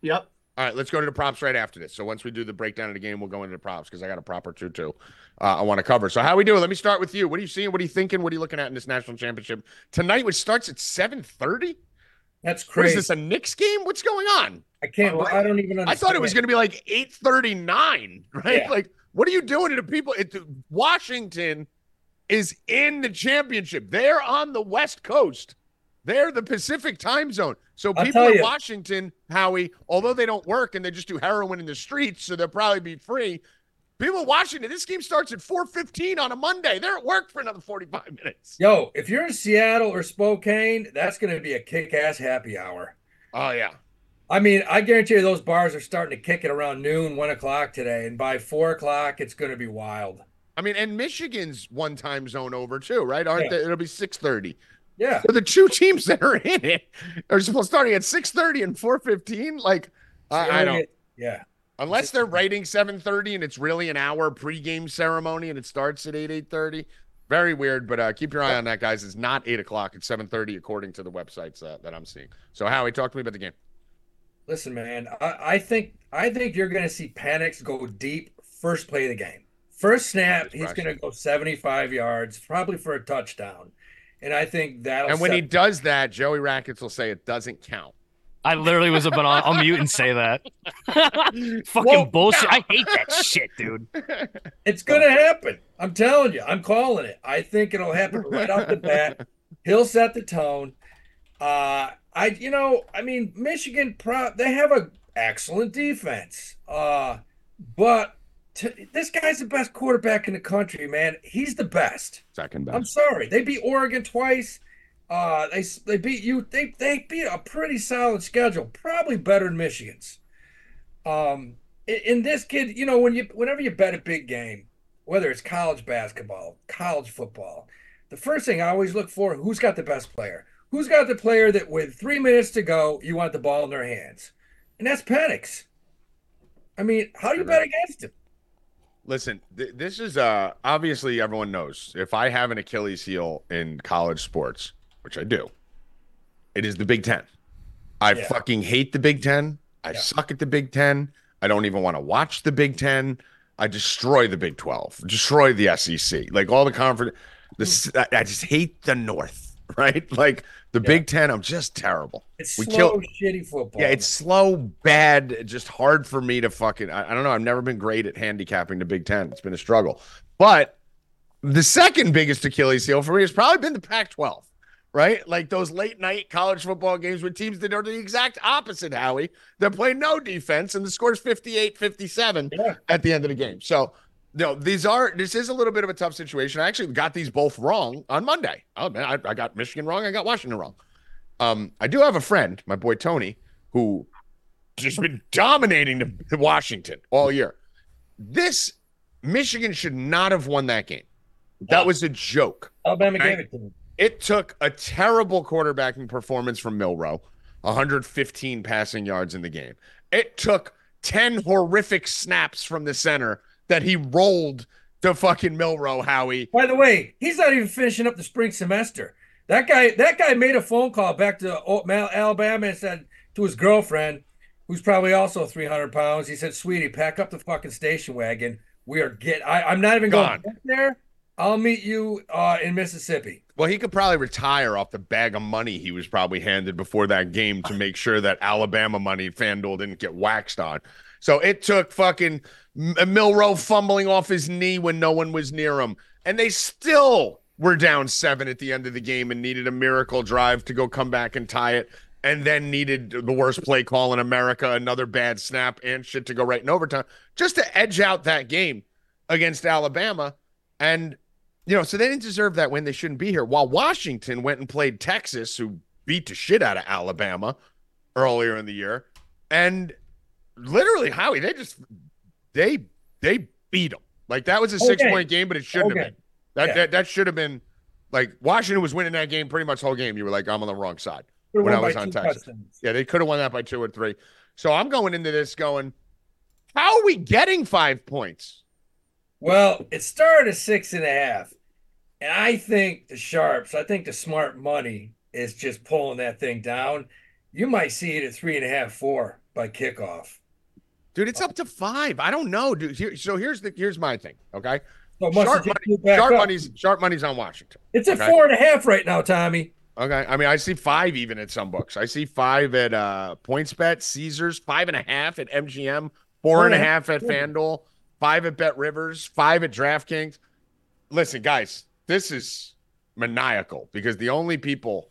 Yep. All right, let's go to the props right after this. So once we do the breakdown of the game, we'll go into the props because I got a prop or two too. Uh, I want to cover. So how we doing? Let me start with you. What are you seeing? What are you thinking? What are you looking at in this national championship tonight, which starts at seven thirty? That's What is crazy. this? A Knicks game? What's going on? I can't. I don't even understand. I thought it was going to be like eight thirty nine, right? Yeah. Like, what are you doing to the people? It, Washington is in the championship. They're on the West Coast. They're the Pacific time zone. So I'll people in. Washington, Howie, although they don't work and they just do heroin in the streets, so they'll probably be free. People in Washington, this game starts at 4:15 on a Monday. They're at work for another 45 minutes. Yo, if you're in Seattle or Spokane, that's going to be a kick-ass happy hour. Oh yeah. I mean, I guarantee you those bars are starting to kick it around noon, one o'clock today, and by four o'clock, it's going to be wild. I mean, and Michigan's one time zone over too, right? Aren't Yeah. they? It'll be 6:30. Yeah, So the two teams that are in it are supposed starting at 6:30 and 4:15. Like, I, I don't. Yeah, Unless they're writing 7:30 and it's really an hour pregame ceremony and it starts at 8 8:30. Very weird, but uh, keep your eye on that, guys. It's not eight o'clock; it's 7:30 according to the websites uh, that I'm seeing. So, Howie, talk to me about the game. Listen, man, I, I think I think you're going to see Penix go deep first play of the game. First snap, he's going to go 75 yards, probably for a touchdown, and I think that'll. And when he does that, Joey Rackets will say it doesn't count. I literally was I'll mute and say that. Fucking Won't bullshit. I hate that shit, dude. It's gonna happen. I'm telling you. I'm calling it. I think it'll happen right off the bat. He'll set the tone. Uh, I, you know, I mean, Michigan, pro, they have a excellent defense. Uh, but t- this guy's the best quarterback in the country, man. He's the best. Second best. I'm sorry. They beat Oregon twice. Uh, they they beat you. They they beat a pretty solid schedule, probably better than Michigan's. Um, in this kid, you know, when you whenever you bet a big game, whether it's college basketball, college football, the first thing I always look for who's got the best player. Who's got the player that with three minutes to go, you want the ball in their hands, and that's Penix. I mean, how do you bet against him? Listen, th- this is uh obviously everyone knows if I have an Achilles heel in college sports, which I do, it is the Big Ten. I Yeah. fucking hate the Big Ten. I Yeah. suck at the Big Ten. I don't even want to watch the Big Ten. I destroy the Big Twelve, destroy the SEC, like all the conference. This I, I just hate the North, right? Like the Yeah. Big Ten, I'm just terrible. It's We slow, kill- shitty football. Yeah, it's slow, bad, just hard for me to fucking. I, I don't know. I've never been great at handicapping the Big Ten. It's been a struggle. But the second biggest Achilles heel for me has probably been the Pac 12, right? Like those late night college football games with teams that are the exact opposite, Howie, that play no defense and the score's 58 57 Yeah. at the end of the game. So, no, these are, this is a little bit of a tough situation. I actually got these both wrong on Monday. Oh, man, I, I got Michigan wrong. I got Washington wrong. Um, I do have a friend, my boy Tony, who just been dominating Washington all year. This Michigan should not have won that game. That was a joke. Alabama gave it to. It took a terrible quarterbacking performance from Milroe, 115 passing yards in the game. It took 10 horrific snaps from the center that he rolled to fucking Milroe, Howie. By the way, he's not even finishing up the spring semester. That guy, that guy made a phone call back to Alabama and said to his girlfriend, who's probably also 300 pounds, he said, "Sweetie, pack up the fucking station wagon. We are get. I, I'm not even going Gone. back there. I'll meet you uh, in Mississippi." Well, he could probably retire off the bag of money he was probably handed before that game to make sure that Alabama money FanDuel didn't get waxed on. So it took fucking Uh, Milroe fumbling off his knee when no one was near him. And they still were down seven at the end of the game and needed a miracle drive to go come back and tie it. And then needed the worst play call in America, another bad snap and shit to go right in overtime just to edge out that game against Alabama. And you know, so they didn't deserve that win. They shouldn't be here. While Washington went and played Texas, who beat the shit out of Alabama earlier in the year, and literally Howie, they just they they beat them. Like that was a six game. point game, but it shouldn't Whole have been. That, Yeah. that that should have been like Washington was winning that game pretty much the whole game. You were like, I'm on the wrong side. Could've When I was on Texas. touchdowns. Yeah, they could have won that by two or three. So I'm going into this going, how are we getting five points? Well, it started at six and a half. And I think the sharps, I think the smart money is just pulling that thing down. You might see it at three and a half, four by kickoff. Dude, it's up to five. I don't know, dude. Here, so here's the here's my thing. Okay, So sharp money, sharp money's sharp money's on Washington. It's at okay. four and a half right now, Tommy. Okay, I mean I see five even at some books. I see five at uh PointsBet, Caesars, five and a half at MGM, four and a half at FanDuel, five at Bet Rivers, five at DraftKings. Listen, guys, this is maniacal because the only people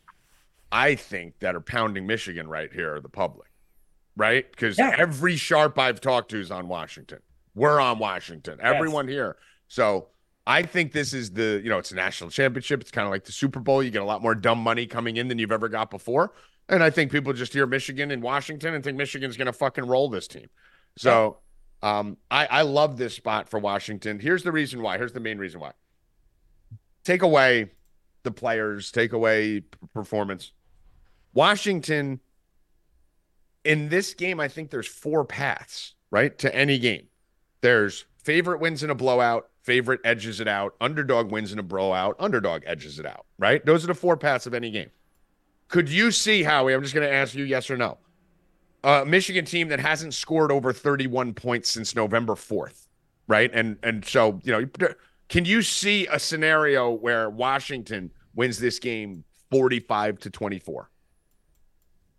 I think that are pounding Michigan right here are the public, right? Because Yeah. every sharp I've talked to is on Washington. We're on Washington. Everyone here. So I think this is the, you know, it's a national championship. It's kind of like the Super Bowl. You get a lot more dumb money coming in than you've ever got before. And I think people just hear Michigan and Washington and think Michigan's going to fucking roll this team. So um, I, I love this spot for Washington. Here's the reason why. Here's the main reason why. Take away the players, take away performance. Washington, in this game, I think there's four paths, right, to any game. There's favorite wins in a blowout, favorite edges it out, underdog wins in a blowout, underdog edges it out, right? Those are the four paths of any game. Could you see, Howie? I'm just going to ask you yes or no. A Michigan team that hasn't scored over 31 points since November 4th, right? And and so, you know, can you see a scenario where Washington wins this game 45 to 24?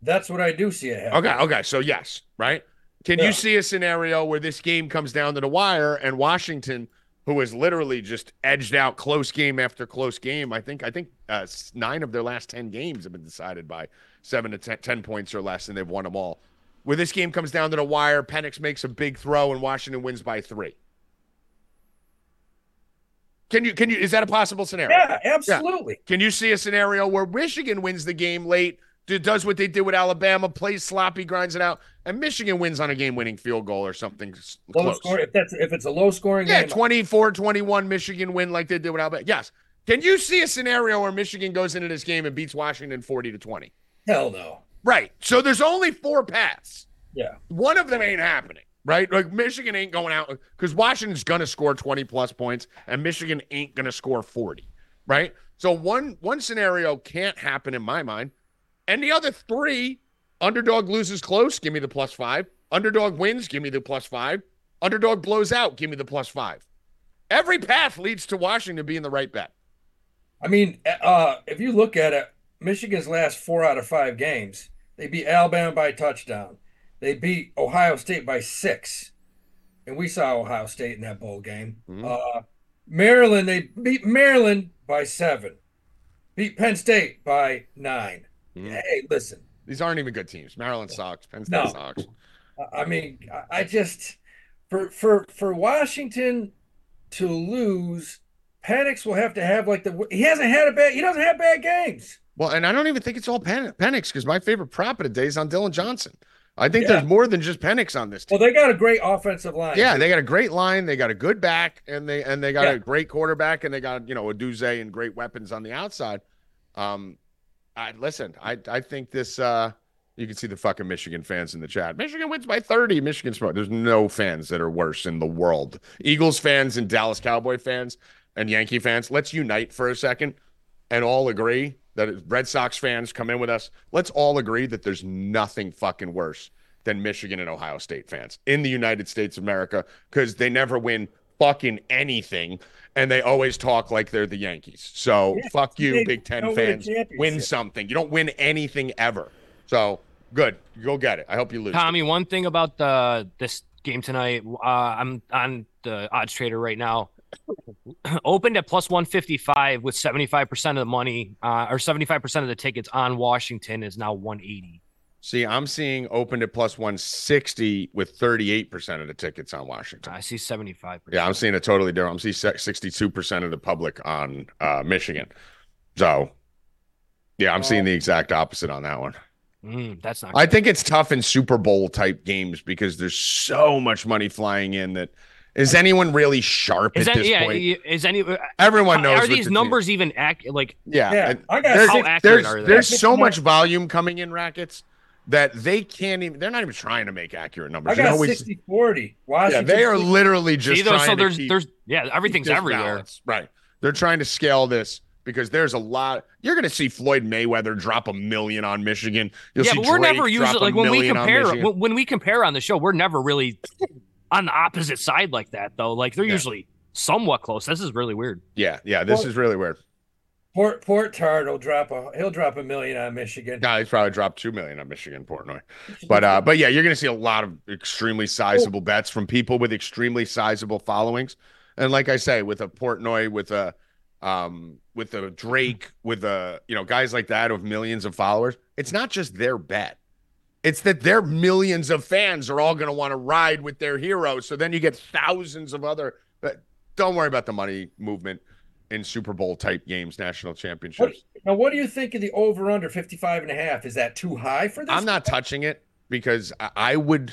That's what I do see it happen. Okay, okay. So yes, right? Can Yeah. you see a scenario where this game comes down to the wire and Washington, who has literally just edged out close game after close game, I think I think uh, nine of their last ten games have been decided by seven to 10, 10 points or less, and they've won them all. Where this game comes down to the wire, Penix makes a big throw and Washington wins by three. Can you can you is that a possible scenario? Yeah, absolutely. Can you see a scenario where Michigan wins the game late, does what they did with Alabama, plays sloppy, grinds it out, and Michigan wins on a game-winning field goal or something Low close? score. If that's if it's a low scoring Yeah, game, 24-21 Michigan win like they did with Alabama. Yes. Can you see a scenario where Michigan goes into this game and beats Washington 40 to 20? hell no. Right. So there's only four paths. Yeah. One of them ain't happening, right? Like Michigan ain't going out because Washington's gonna score 20 plus points and Michigan ain't gonna score 40, right? So one one scenario can't happen in my mind. And the other three, underdog loses close, give me the plus five. Underdog wins, give me the plus five. Underdog blows out, give me the plus five. Every path leads to Washington being the right bet. I mean, uh, if you look at it, Michigan's last four out of five games, they beat Alabama by a touchdown. They beat Ohio State by six, and we saw Ohio State in that bowl game. Mhm. Uh, Maryland, they beat Maryland by seven, beat Penn State by 9 Mhm. Hey, listen, These aren't even good teams. Maryland sucks. Penn State No. sucks. I- I mean, I- I just for for for Washington to lose, Penix will have to have like the he hasn't had a bad he doesn't have bad games. Well, and I don't even think it's all Pen- Penix because my favorite prop of the day is on Dillon Johnson. I think Yeah. there's more than just Penix on this Well, they got a great offensive line. yeah, they got a great line, they got a good back, and they and they got Yeah. a great quarterback, and they got you know Odunze and great weapons on the outside. Um, I listen, I I think this. uh You can see the fucking Michigan fans in the chat. Michigan wins by 30. Michigan's smoke. There's no fans that are worse in the world. Eagles fans and Dallas Cowboy fans and Yankee fans. Let's unite for a second and all agree that Red Sox fans come in with us. Let's all agree that there's nothing fucking worse than Michigan and Ohio State fans in the United States of America because they never win fucking anything and they always talk like they're the Yankees. So Yeah, fuck you, they Big Ten don't win fans. Win something. You don't win anything ever. So good. Go get it. I hope you lose. Tommy, one thing about the this game tonight, uh, I'm on the odds trader right now. Opened at plus 155 with 75% of the money, uh, or 75% of the tickets on Washington is now 180. See, I'm seeing opened at plus 160 with 38% of the tickets on Washington. I see 75%. Yeah, I'm seeing a totally different. I'm seeing 62% of the public on uh, Michigan. So, yeah, I'm seeing the exact opposite on that one. Mm, that's not. I think it's tough in Super Bowl type games because there's so much money flying in that is anyone really sharp Is at that this yeah? point? Is any Everyone knows. are these the team- numbers even accurate? Like Yeah, Yeah, I got there's, How accurate there's, are they? there's so much volume coming in rackets that they can't even. They're not even trying to make accurate numbers. I You got know, we- 60 40. yeah, they are literally just see trying So to there's keep- there's yeah, everything's everywhere. balance. Right. They're trying to scale this because there's a lot. You're going to see Floyd Mayweather drop a million on Michigan. You'll yeah, see but we're Drake never drop usually like when we compare when, when we compare on the show, we're never really on the opposite side like that though. Like they're Yeah. usually somewhat close. This is really weird. Yeah, yeah, this Well- is really weird. Port Port Tart will drop a he'll drop a million on Michigan. No, he's probably dropped two million on Michigan Portnoy. But uh, but yeah, you're going to see a lot of extremely sizable bets from people with extremely sizable followings, and like I say, with a Portnoy, with a um, with a Drake, with a you know guys like that with millions of followers, it's not just their bet. It's that their millions of fans are all going to want to ride with their hero. So then you get thousands of other. But don't worry about the money movement in Super Bowl type games, national What, championships. now, what do you think of the over under 55 and a half? Is that too high for this? I'm not touching it because I, I would.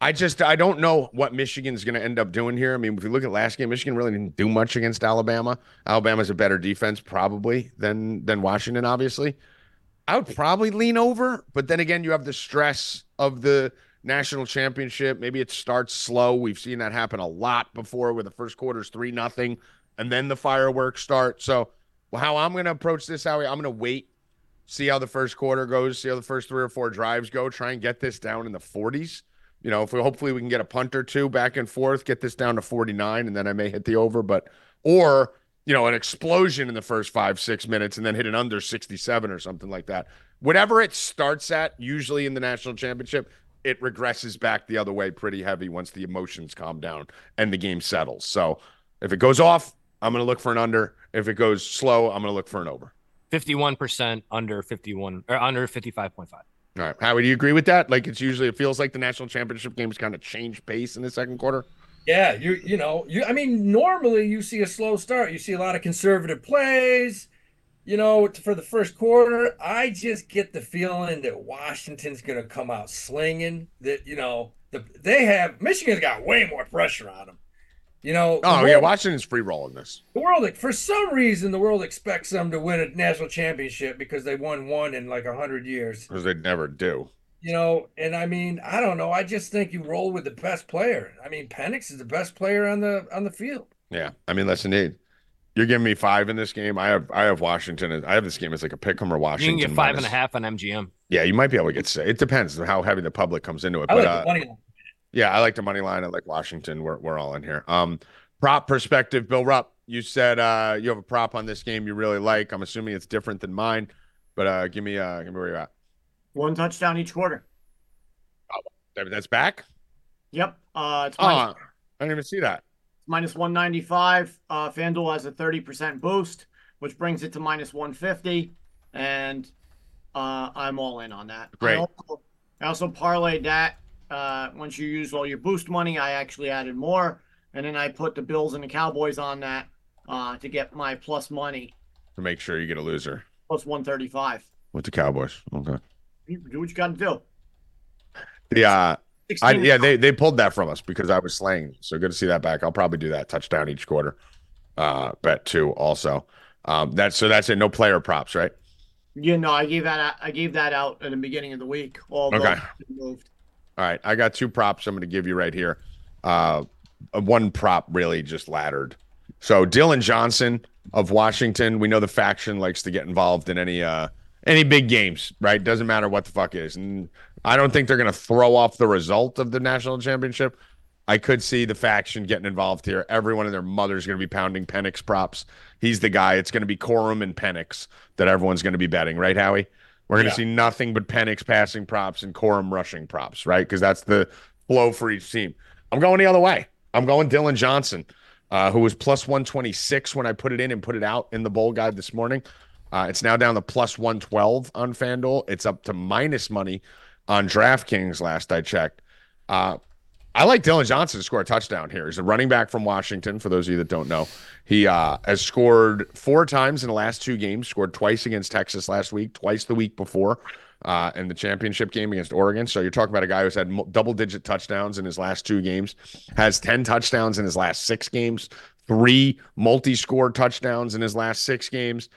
I just I don't know what Michigan's going to end up doing here. I mean, if you look at last game, Michigan really didn't do much against Alabama. Alabama's a better defense probably than than Washington. Obviously, I would probably lean over, but then again, you have the stress of the national championship. Maybe it starts slow. We've seen that happen a lot before, where the first quarter's three nothing, and then the fireworks start. So, well, how I'm going to approach this, Howie, I'm going to wait see how the first quarter goes, see how the first three or four drives go, try and get this down in the 40s. You know, if we hopefully we can get a punt or two back and forth, get this down to 49, and then I may hit the over, but or you know, an explosion in the first five, six minutes and then hit an under 67 or something like that. Whatever it starts at, usually in the national championship, it regresses back the other way pretty heavy once the emotions calm down and the game settles. So if it goes off, I'm going to look for an under. If it goes slow, I'm going to look for an over. Fifty-one percent under fifty-one or under fifty-five point five. All right. Howie, do you agree with that? Like it's usually it feels like the national championship games kind of change pace in the second quarter. Yeah, you you know, you I mean, normally you see a slow start. You see a lot of conservative plays, you know, for the first quarter. I just get the feeling that Washington's going to come out slinging. That you know, the, they have Michigan's got way more pressure on them. You know, the Oh yeah, Washington's free rolling this. the world for some reason the world expects them to win a national championship because they won one in like a hundred years. Because they never do. You know, and I mean, I don't know. I just think you roll with the best player. I mean, Penix is the best player on the on the field. Yeah. I mean, listen, Nate, you're giving me five in this game. I have I have Washington. I have this game as like a pick 'em or Washington. You Washington. can get five and a half on MGM. Yeah, you might be able to get six. It depends on how heavy the public comes into it. I But like uh, the money line. Yeah, I like the money line. I like Washington. We're we're all in here. Um, prop perspective, Bill Rupp. You said uh you have a prop on this game you really like. I'm assuming it's different than mine, but uh give me uh give me where you're at. One touchdown each quarter. That- That's back. Yep. Uh, it's Oh, I didn't even see that. Minus 195. Uh, FanDuel has a 30% boost, which brings it to minus 150. And uh, I'm all in on that. Great. I also, I also parlayed that. Uh, once you use all your boost money, I actually added more. And then I put the Bills and the Cowboys on that uh, to get my plus money, To make sure you get a loser plus 135. with the Cowboys. Okay. Do what you got to do. Yeah, I yeah they they pulled that from us because I was slaying. So good to see that back. I'll probably do that touchdown each quarter. Uh, bet too also. Um, that's so that's it. No player props, right? Yeah, no, I gave that out, I gave that out at the beginning of the week. All Okay. moved. All right, I got two props I'm going to give you right here. Uh, uh, one prop really just laddered. So Dillon Johnson of Washington, we know the faction likes to get involved in any uh any big games, right? Doesn't matter what the fuck it is, and I don't think they're going to throw off the result of the national championship. I could see the faction getting involved here. Everyone and their mother's going to be pounding Penix props. He's the guy. It's going to be Corum and Penix that everyone's going to be betting, right, Howie? We're going to Yeah. see nothing but Penix passing props and Corum rushing props, right? Because that's the flow for each team. I'm going the other way. I'm going Dillon Johnson, uh, who was plus 126 when I put it in and put it out in the bowl guide this morning. Uh, it's now down to plus 112 on FanDuel. It's up to minus money on DraftKings last I checked. Uh, I like Dillon Johnson to score a touchdown here. He's a running back from Washington. For those of you that don't know, he uh, has scored four times in the last two games. Scored twice against Texas last week, twice the week before, uh, in the championship game against Oregon. So you're talking about a guy who's had double-digit touchdowns in his last two games, has ten touchdowns in his last six games, three multi-score touchdowns in his last six games.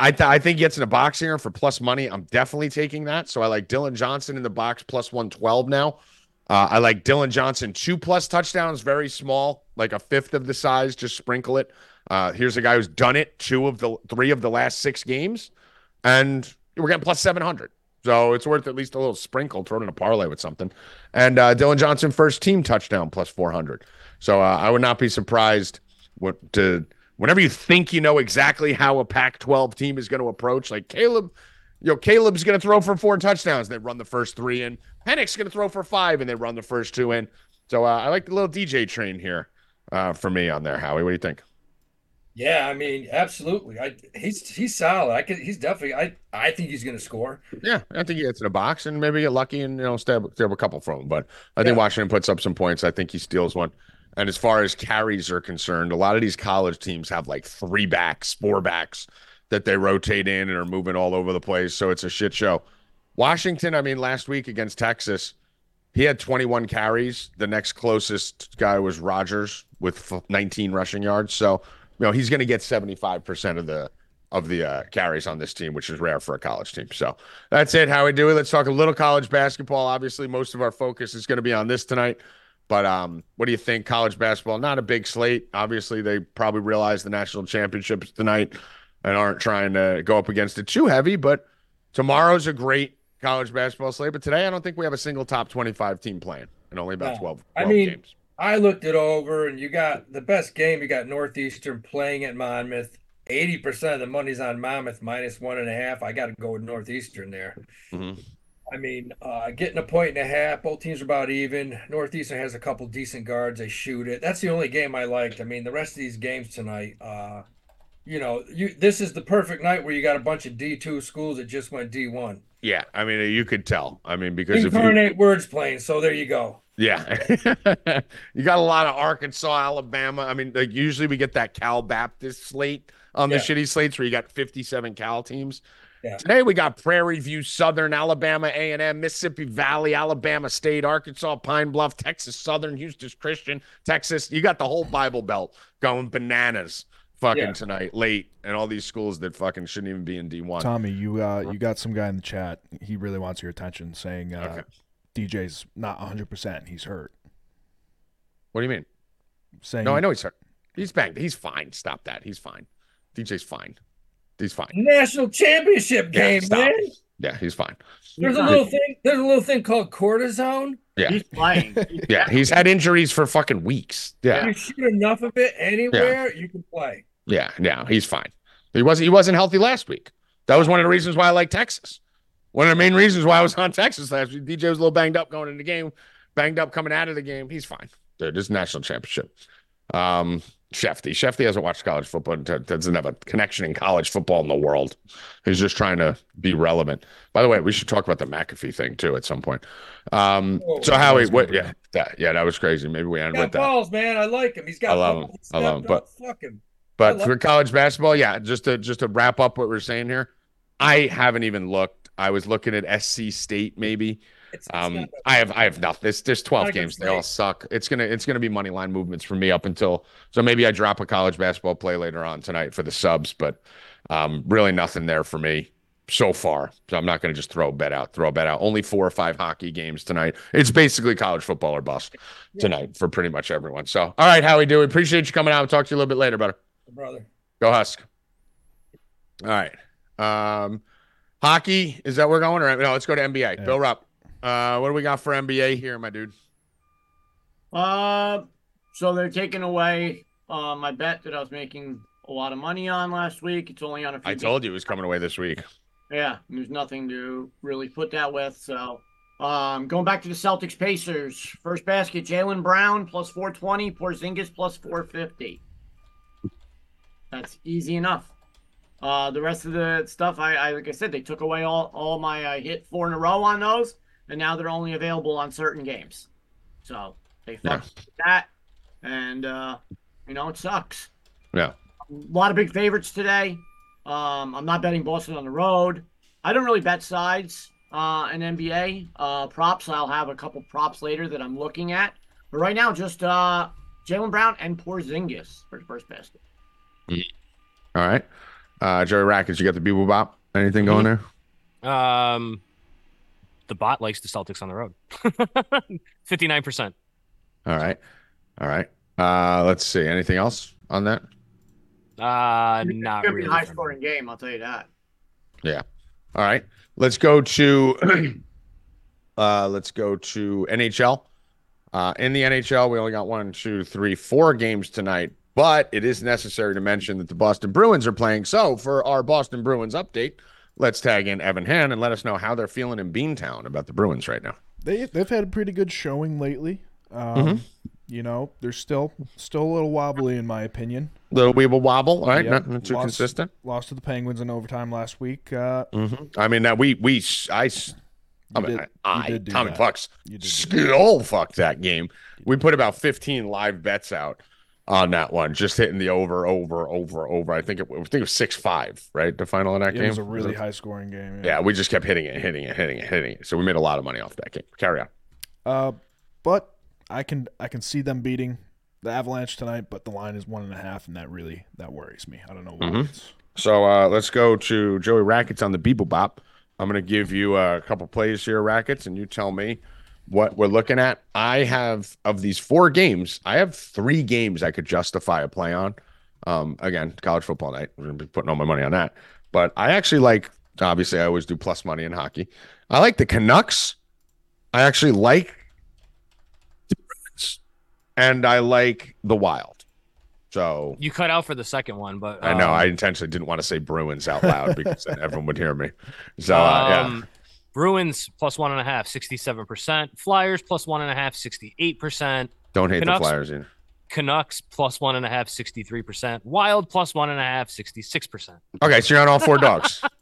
I th- I think he gets in a box here for plus money. I'm definitely taking that. So I like Dillon Johnson in the box plus 112 now. Uh, I like Dillon Johnson two plus touchdowns, very small, like a fifth of the size. Just sprinkle it Uh, here's a guy who's done it two of the three of the last six games, and we're getting plus 700. So it's worth at least a little sprinkle, throw it in a parlay with something. And uh, Dillon Johnson, first team touchdown, plus 400. So uh, I would not be surprised what to whenever you think you know exactly how a Pac 12 team is going to approach, like Caleb, you know, Caleb's going to throw for four touchdowns. They run the first three in. Penix's going to throw for five, and they run the first two in. So uh, I like the little DJ train here uh, for me on there, Howie. What do you think? Yeah, I mean, absolutely. I he's he's solid. I can he's definitely I I think he's gonna score. Yeah, I think he gets in a box and maybe get lucky and you know stab, stab a couple from him. But I think Washington puts up some points. I think he steals one. And as far as carries are concerned, a lot of these college teams have like three backs, four backs that they rotate in and are moving all over the place. So it's a shit show. Washington, I mean, last week against Texas, he had 21 carries. The next closest guy was Rogers with 19 rushing yards. So, you know, he's going to get 75% of the of the uh, carries on this team, which is rare for a college team. So that's it. How we do it. Let's talk a little college basketball. Obviously, most of our focus is going to be on this tonight. But um, what do you think? College basketball, not a big slate. Obviously, they probably realize the national championships tonight and aren't trying to go up against it too heavy. But tomorrow's a great college basketball slate. But today, I don't think we have a single top 25 team playing and only about No. 12, 12 I mean, games. I looked it over, and you got the best game. You got Northeastern playing at Monmouth. Eighty percent of the money's on Monmouth minus one and a half. I got to go with Northeastern there. Mhm. I mean, uh, getting a point and a half. Both teams are about even. Northeastern has a couple decent guards. They shoot it. That's the only game I liked. I mean, the rest of these games tonight, uh, you know, you this is the perfect night where you got a bunch of D two schools that just went D one. Yeah, I mean, you could tell. I mean, because if you, words playing. So there you go. Yeah. you got a lot of Arkansas, Alabama. I mean, like usually we get that Cal Baptist slate on the Yeah. shitty slates where you got 57 Cal teams. Yeah. Today we got Prairie View, Southern, Alabama A&M, Mississippi Valley, Alabama State, Arkansas, Pine Bluff, Texas Southern, Houston Christian, Texas. You got the whole Bible Belt going bananas fucking Yeah. tonight late and all these schools that fucking shouldn't even be in D1. Tommy, you uh, you got some guy in the chat. He really wants your attention, saying uh, Okay. DJ's not 100. percent He's hurt. What do you mean? Saying No, I know he's hurt. He's banged. He's fine. Stop that. He's fine. DJ's fine. He's fine. National championship game, stop. man. Yeah, he's fine. There's a He's little thing. There's a little thing called cortisone. Yeah. He's playing. He's Yeah, he's had injuries for fucking weeks. Yeah, You shoot enough of it anywhere, you can play. yeah, yeah, he's fine. He wasn't he wasn't healthy last week. That was one of the reasons why I like Texas. One of the main reasons why I was on Texas last week. DJ was a little banged up going into the game, banged up coming out of the game. He's fine. Dude, this national championship. Um, Shefty. Shefty hasn't watched college football, and doesn't have a connection in college football in the world. He's just trying to be relevant. By the way, we should talk about the McAfee thing too at some point. Um, Whoa, so Howie, what? Yeah, that, yeah, that was crazy. Maybe we end with that. balls, man. I like him. He's got I love him. I love him, but-. Fuck him. But for college basketball, yeah, just to just to wrap up what we're saying here, I haven't even looked. I was looking at SC State maybe. It's, it's Um, not- I have I have nothing. There's there's 12 Not a good games. They all suck. It's gonna it's gonna be money line movements for me up until so maybe I drop a college basketball play later on tonight for the subs, but um, really nothing there for me so far. So I'm not gonna just throw a bet out. Throw a bet out. Only four or five hockey games tonight. It's basically college football or bust tonight for pretty much everyone. So all right, Howie, do we appreciate you coming out. We'll talk to you a little bit later, brother. brother. Go Husk. All right. Um, hockey is that where we're going? Or no, let's go to NBA. Yeah. Bill Rupp. Uh, what do we got for NBA here, my dude? Uh, so they're taking away uh, my bet that I was making a lot of money on last week. It's only on a few. I told you it was coming away this week. Yeah, there's nothing to really put that with. So, um, going back to the Celtics Pacers, first basket Jaylen Brown plus 420, Porzingis plus 450. That's easy enough. Uh, the rest of the stuff, I, I like I said, they took away all all my I hit four in a row on those, and now they're only available on certain games. So they Yeah. fucked with that, and uh, you know it sucks Yeah. a lot of big favorites today. Um, I'm not betting Boston on the road. I don't really bet sides uh, in NBA. Uh, props, I'll have a couple props later that I'm looking at. But right now, just uh, Jaylen Brown and Porzingis for the first basket. All right. Uh, Joey Rackets, you got the Bebo Bop? Anything going there? Um, the bot likes the Celtics on the road. Fifty-nine percent. All right. All right. Uh, let's see. Anything else on that? Uh, It's not gonna be really. a high scoring game. I'll tell you that. Yeah. All right. Let's go to uh let's go to NHL. Uh in the NHL, we only got one, two, three, four games tonight, but it is necessary to mention that the Boston Bruins are playing. So for our Boston Bruins update, let's tag in Evan Han and let us know how they're feeling in Beantown about the Bruins right now. They they've had a pretty good showing lately. Um, Mhm. You know, they're still still a little wobbly in my opinion. Little weeble wobble, all right, Yeah, not, not too lost- consistent. Lost to the Penguins in overtime last week. Uh, Mm-hmm. I mean, that we we I I mean, did- I, I Tommy. Pucks you skull fuck that game. We put about 15 live bets out on that one, just hitting the over, over, over, over. I think it, I think it was six five, right? The final in that it game It was a really high scoring game. Yeah, we just kept hitting it, hitting it, hitting it, hitting it. So we made a lot of money off that game. Carry on. Uh, but I can I can see them beating the Avalanche tonight, but the line is one and a half, and that really that worries me. I don't know why. Mhm. So uh, let's go to Joey Rackets on the Beeble Bop. I'm going to give you a couple plays here, Rackets, and you tell me what we're looking at. I have, of these four games, I have three games I could justify a play on. Um, again, college football night. We're to be putting all my money on that. But I actually like, obviously, I always do plus money in hockey. I like the Canucks. I actually like the Bruins. And I like the Wild. So You cut out for the second one, but I know. um, I intentionally didn't want to say Bruins out loud because then everyone would hear me. So uh, yeah, um, Bruins plus one and a half, 67%. Flyers plus one and a half, 68%. don't hate Canucks- the Flyers either. Canucks plus one and a half, 63%. Wild plus one and a half, 66%. Okay, so you're on all four dogs.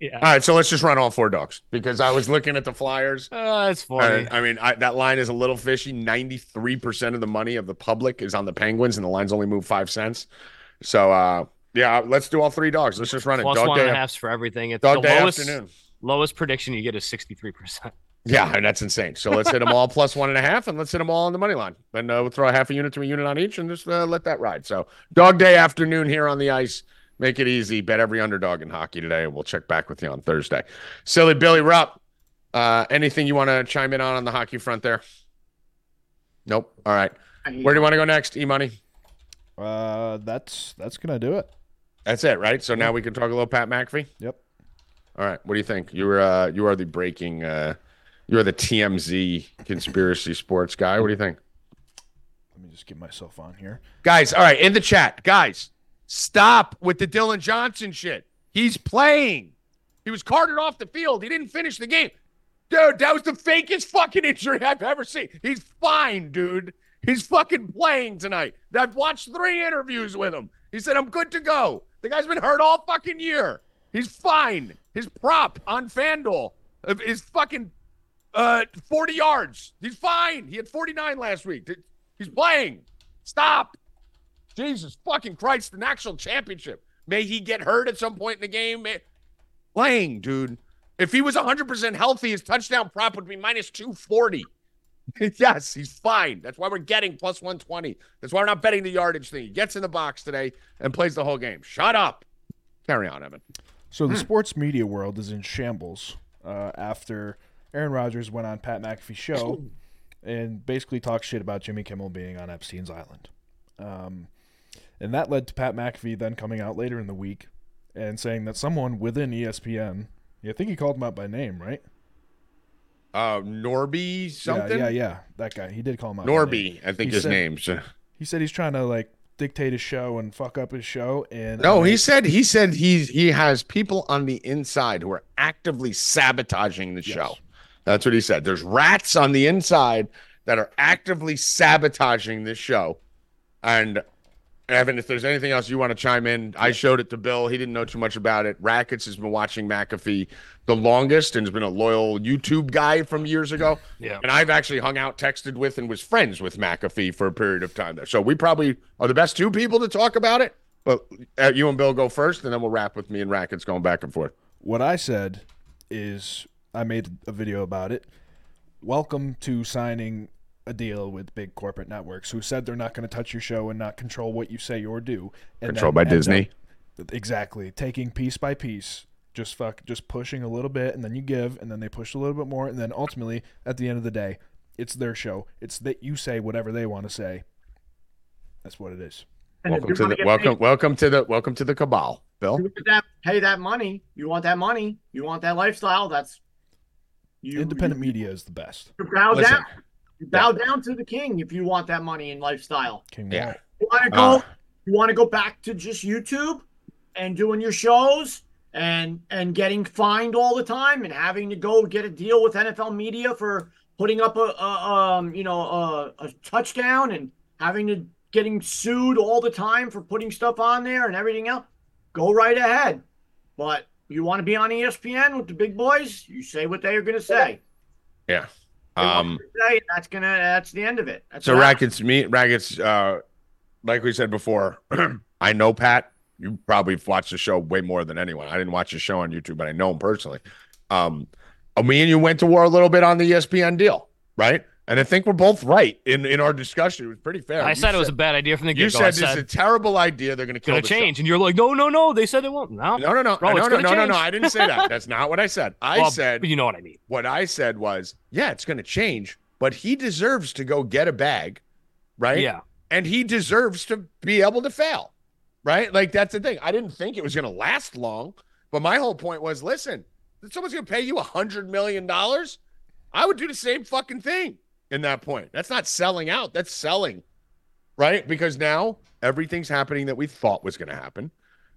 Yeah. all right, so let's just run all four dogs because I was looking at the Flyers. Uh, that's funny. I mean, I, that line is a little fishy. Ninety-three percent of the money of the public is on the Penguins, and the lines only move five cents. So, uh, yeah, let's do all three dogs. Let's just run it. Plus Dog one and a half's for everything. It's dog the day lowest, afternoon. Lowest prediction you get is 63%. Yeah, and that's insane. So let's hit them all plus one and a half, and let's hit them all on the money line. And uh, we'll throw a half a unit to a unit on each, and just uh, let that ride. So dog day afternoon here on the ice. Make it easy. Bet every underdog in hockey today, and we'll check back with you on Thursday. Silly Billy Rupp, uh, anything you want to chime in on on the hockey front there? Nope. All right. Where do you want to go next, E Money? uh, that's that's gonna do it. That's it, right? So now we can talk a little Pat McAfee. Yep. All right. What do you think? You were uh, you are the breaking. Uh, you are the TMZ conspiracy sports guy. What do you think? Let me just get myself on here. Guys, all right, in the chat, guys, stop with the Dillon Johnson shit. He's playing. He was carted off the field. He didn't finish the game. Dude, that was the fakest fucking injury I've ever seen. He's fine, dude. He's fucking playing tonight. I've watched three interviews with him. He said, I'm good to go. The guy's been hurt all fucking year. He's fine. His prop on FanDuel is fucking uh 40 yards. He's fine. He had 49 last week. He's playing. Stop. Jesus fucking Christ, the national championship. May he get hurt at some point in the game. Playing, dude. If he was 100% healthy, his touchdown prop would be minus 240. yes, he's fine. That's why we're getting plus 120. That's why we're not betting the yardage thing. He gets in the box today and plays the whole game. Shut up. Carry on, Evan. So Hmm. the sports media world is in shambles uh, after Aaron Rodgers went on Pat McAfee's show and basically talked shit about Jimmy Kimmel being on Epstein's island. Um, and that led to Pat McAfee then coming out later in the week and saying that someone within ESPN, I think he called him out by name, right? Uh, Norby something? Yeah, yeah, yeah. That guy. He did call him out. by name. Norby, I think He his said- name's. He said he's trying to like dictate his show and fuck up his show. And No, he said he said he's he has people on the inside who are actively sabotaging the Yes. show. That's what he said. There's rats on the inside that are actively sabotaging this show. And Evan, if there's anything else you want to chime in, I showed it to Bill. He didn't know too much about it. Rackets has been watching McAfee the longest and has been a loyal YouTube guy from years ago. Yeah. And I've actually hung out, texted with, and was friends with McAfee for a period of time there. So we probably are the best two people to talk about it. But uh, you and Bill go first, and then we'll wrap with me and Rackets going back and forth. What I said is I made a video about it. Welcome to signing a deal with big corporate networks who said they're not going to touch your show and not control what you say or do. And Controlled by Disney. up- exactly. Taking piece by piece, just fuck, just pushing a little bit, and then you give, and then they push a little bit more, and then ultimately, at the end of the day, it's their show. It's that you say whatever they want to say. That's what it is. And Welcome to the welcome paid- welcome to the welcome to the cabal, Bill. that pay that money. You want that money. You want that lifestyle. That's you. Independent media is the best. You bow Listen, down. You bow down to the king if you want that money and lifestyle. King Yeah. You want to go? Uh, you want to go back to just YouTube and doing your shows and and getting fined all the time and having to go get a deal with NFL media for putting up a, a um you know a, a touchdown and having to getting sued all the time for putting stuff on there and everything else. Go right ahead, but you want to be on ESPN with the big boys? You say what they are going to say. yeah. Um you to say, and that's gonna that's the end of it. That's So Rackets, me Rackets, uh, like we said before, I know Pat. You probably watched the show way more than anyone. I didn't watch the show on YouTube, but I know him personally. Um, me and you went to war a little bit on the ESPN deal, right? And I think we're both right in in our discussion. It was pretty fair. I You said it was a bad idea from the get. You said this is a terrible idea. They're going to kill gonna the show. change, and you're like, no, no, no. They said it won't. No, No, no, no, Bro, no, no, no, no, no. I didn't say that. That's not what I said. I Well, said you know what I mean. what I said was, yeah, it's going to change, but he deserves to go get a bag, right? Yeah, and he deserves to be able to fail, right? Like that's the thing. I didn't think it was going to last long, but my whole point was, listen, if someone's going to pay you a hundred million dollars, I would do the same fucking thing. In that point, that's not selling out. That's selling, right? Because now everything's happening that we thought was going to happen.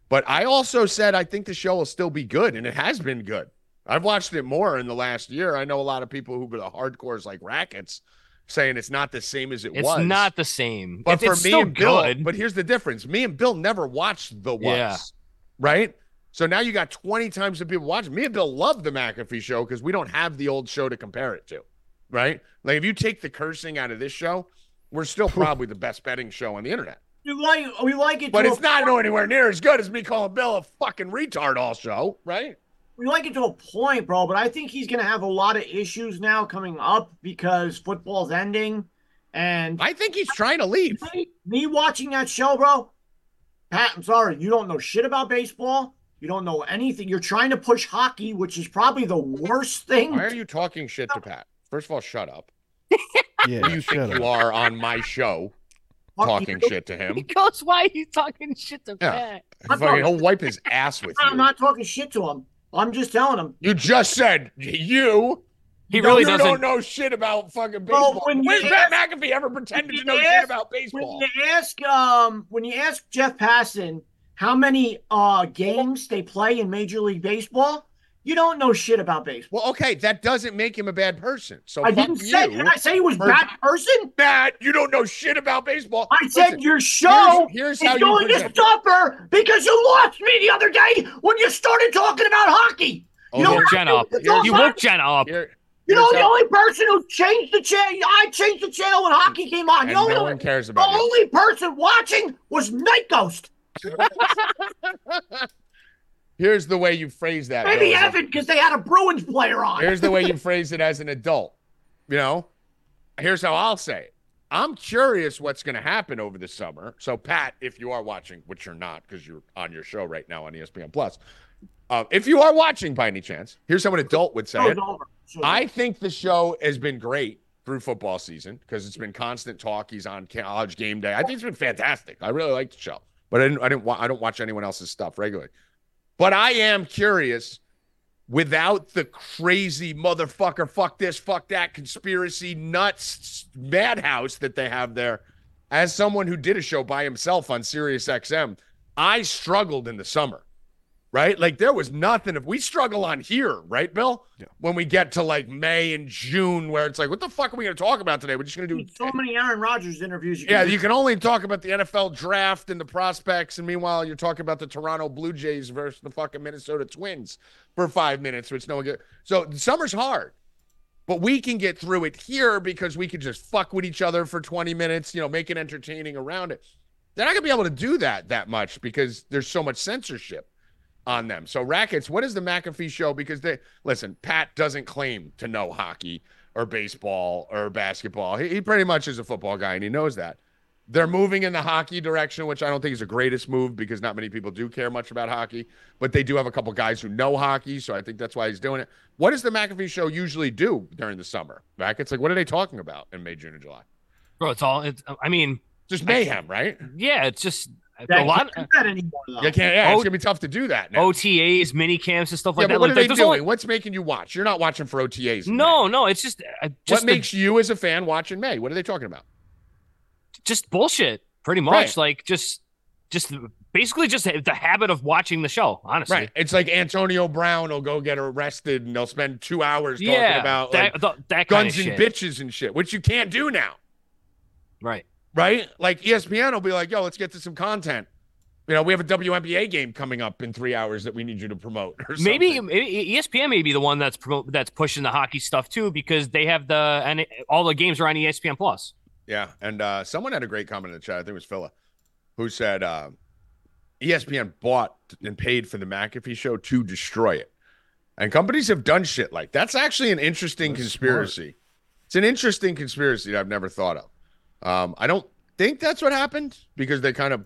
But I also said I think the show will still be good, and it has been good. I've watched it more in the last year. I know a lot of people who are the hardcores like rackets saying it's not the same as it it's was. It's not the same. But It's- for it's me and Bill, good. but here's the difference: me and Bill never watched the was, Yeah. right? So now you got 20 times the people watching. Me and Bill love the McAfee show because we don't have the old show to compare it to, right? Like if you take the cursing out of this show, we're still probably the best betting show on the internet. You like we like it, But to it's not anywhere near as good as me calling Bill a fucking retard all show, right? we like it to a point, bro. But I think he's gonna have a lot of issues now coming up because football's ending, and I think he's trying to leave. me watching that show, bro. Pat, I'm sorry, you don't know shit about baseball. You don't know anything. You're trying to push hockey, which is probably the worst thing. Why are you talking shit to Pat? First of all, shut up. Yeah, you shut think you are on my show talking shit to him? Because why are you talking shit to Yeah. Pat? I'm Fucking, talking- he'll wipe his ass with you. I'm not talking shit to him. I'm just telling him. You just said you. He you really don't doesn't. know shit about fucking Well, baseball. when you When's ask- Pat McAfee ever pretended when to know you shit ask- about When you ask um when you ask Jeff Passan how many uh games they play in Major League Baseball, you don't know shit about baseball. Well, okay, that doesn't make him a bad person. So I didn't you. say did I say he was for- bad person? Matt, you don't know shit about baseball. I said your show here's, here's is how you going to present. suffer because you lost me the other day when you started talking about hockey. Oh, you know here- what Jenna up. You're- all You fine. woke Jenna up. here- You know the how- only person who changed the channel. I changed the channel when hockey came on. and You know no the, one cares the about you. only person watching was Night Ghost. Here's the way you phrase that. Maybe Evan because they had a Bruins player on. Here's the way you phrase it as an adult. You know, here's how I'll say it. I'm curious what's going to happen over the summer. So, Pat, if you are watching, which you're not because you're on your show right now on ESPN Plus, uh, if you are watching by any chance, here's how an adult would say it. I think the show has been great through football season because it's been constant talk. He's on college game day. I think it's been fantastic. I really like the show, but I didn't. I didn't. Wa- I don't watch anyone else's stuff regularly. But I am curious, without the crazy motherfucker, fuck this, fuck that, conspiracy nuts madhouse that they have there. As someone who did a show by himself on Sirius XM, I struggled in the summer right? Like there was nothing. If we struggle on here, right, Bill? Yeah. When we get to like May and June, where it's like, what the fuck are we going to talk about today? We're just going to do. so many Aaron Rodgers interviews. You Yeah, can you can only talk about the NFL draft and the prospects, and meanwhile you're talking about the Toronto Blue Jays versus the fucking Minnesota Twins for five minutes, which no one get. So summer's hard, but we can get through it here because we can just fuck with each other for 20 minutes, you know, make it entertaining around it. They're not gonna be able to do that that much because there's so much censorship on them. So rackets, what is the McAfee show? Because they listen, Pat doesn't claim to know hockey or baseball or basketball. He, he pretty much is a football guy and he knows that. They're moving in the hockey direction, which I don't think is the greatest move because not many people do care much about hockey, but they do have a couple guys who know hockey, so I think that's why he's doing it. What does the McAfee show usually do during the summer? Rackets, like what are they talking about in May, June, and July? Bro, it's all. It's. I mean, Just mayhem, right? Yeah, it's just a lot can't do that anymore, though. You can't. Yeah, Oh, it's gonna be tough to do that now. OTAs, mini camps, and stuff yeah, like but that. what Like, are they doing? only- What's making you watch? You're not watching for OTAs. no, May. no, it's just uh, What just the- makes you as a fan watching May? What are they talking about? just bullshit, pretty much. Right. Like just just basically just the habit of watching the show. Honestly, Right. It's like Antonio Brown will go get arrested and they'll spend two hours talking Yeah, about that like, th- that kind guns of and shit. bitches and shit, which you can't do now. Right. Right? Like ESPN will be like, yo, let's get to some content. You know, we have a WNBA game coming up in three hours that we need you to promote. Or Maybe, something. maybe ESPN may be the one that's promote, that's pushing the hockey stuff too because they have the and it- all the games are on ESPN Plus. Yeah. And uh, someone had a great comment in the chat. I think it was Phila, who said uh, ESPN bought and paid for the McAfee show to destroy it. And companies have done shit like that's actually an interesting That's conspiracy. It's an interesting conspiracy that I've never thought of. Um, I don't think that's what happened because they kind of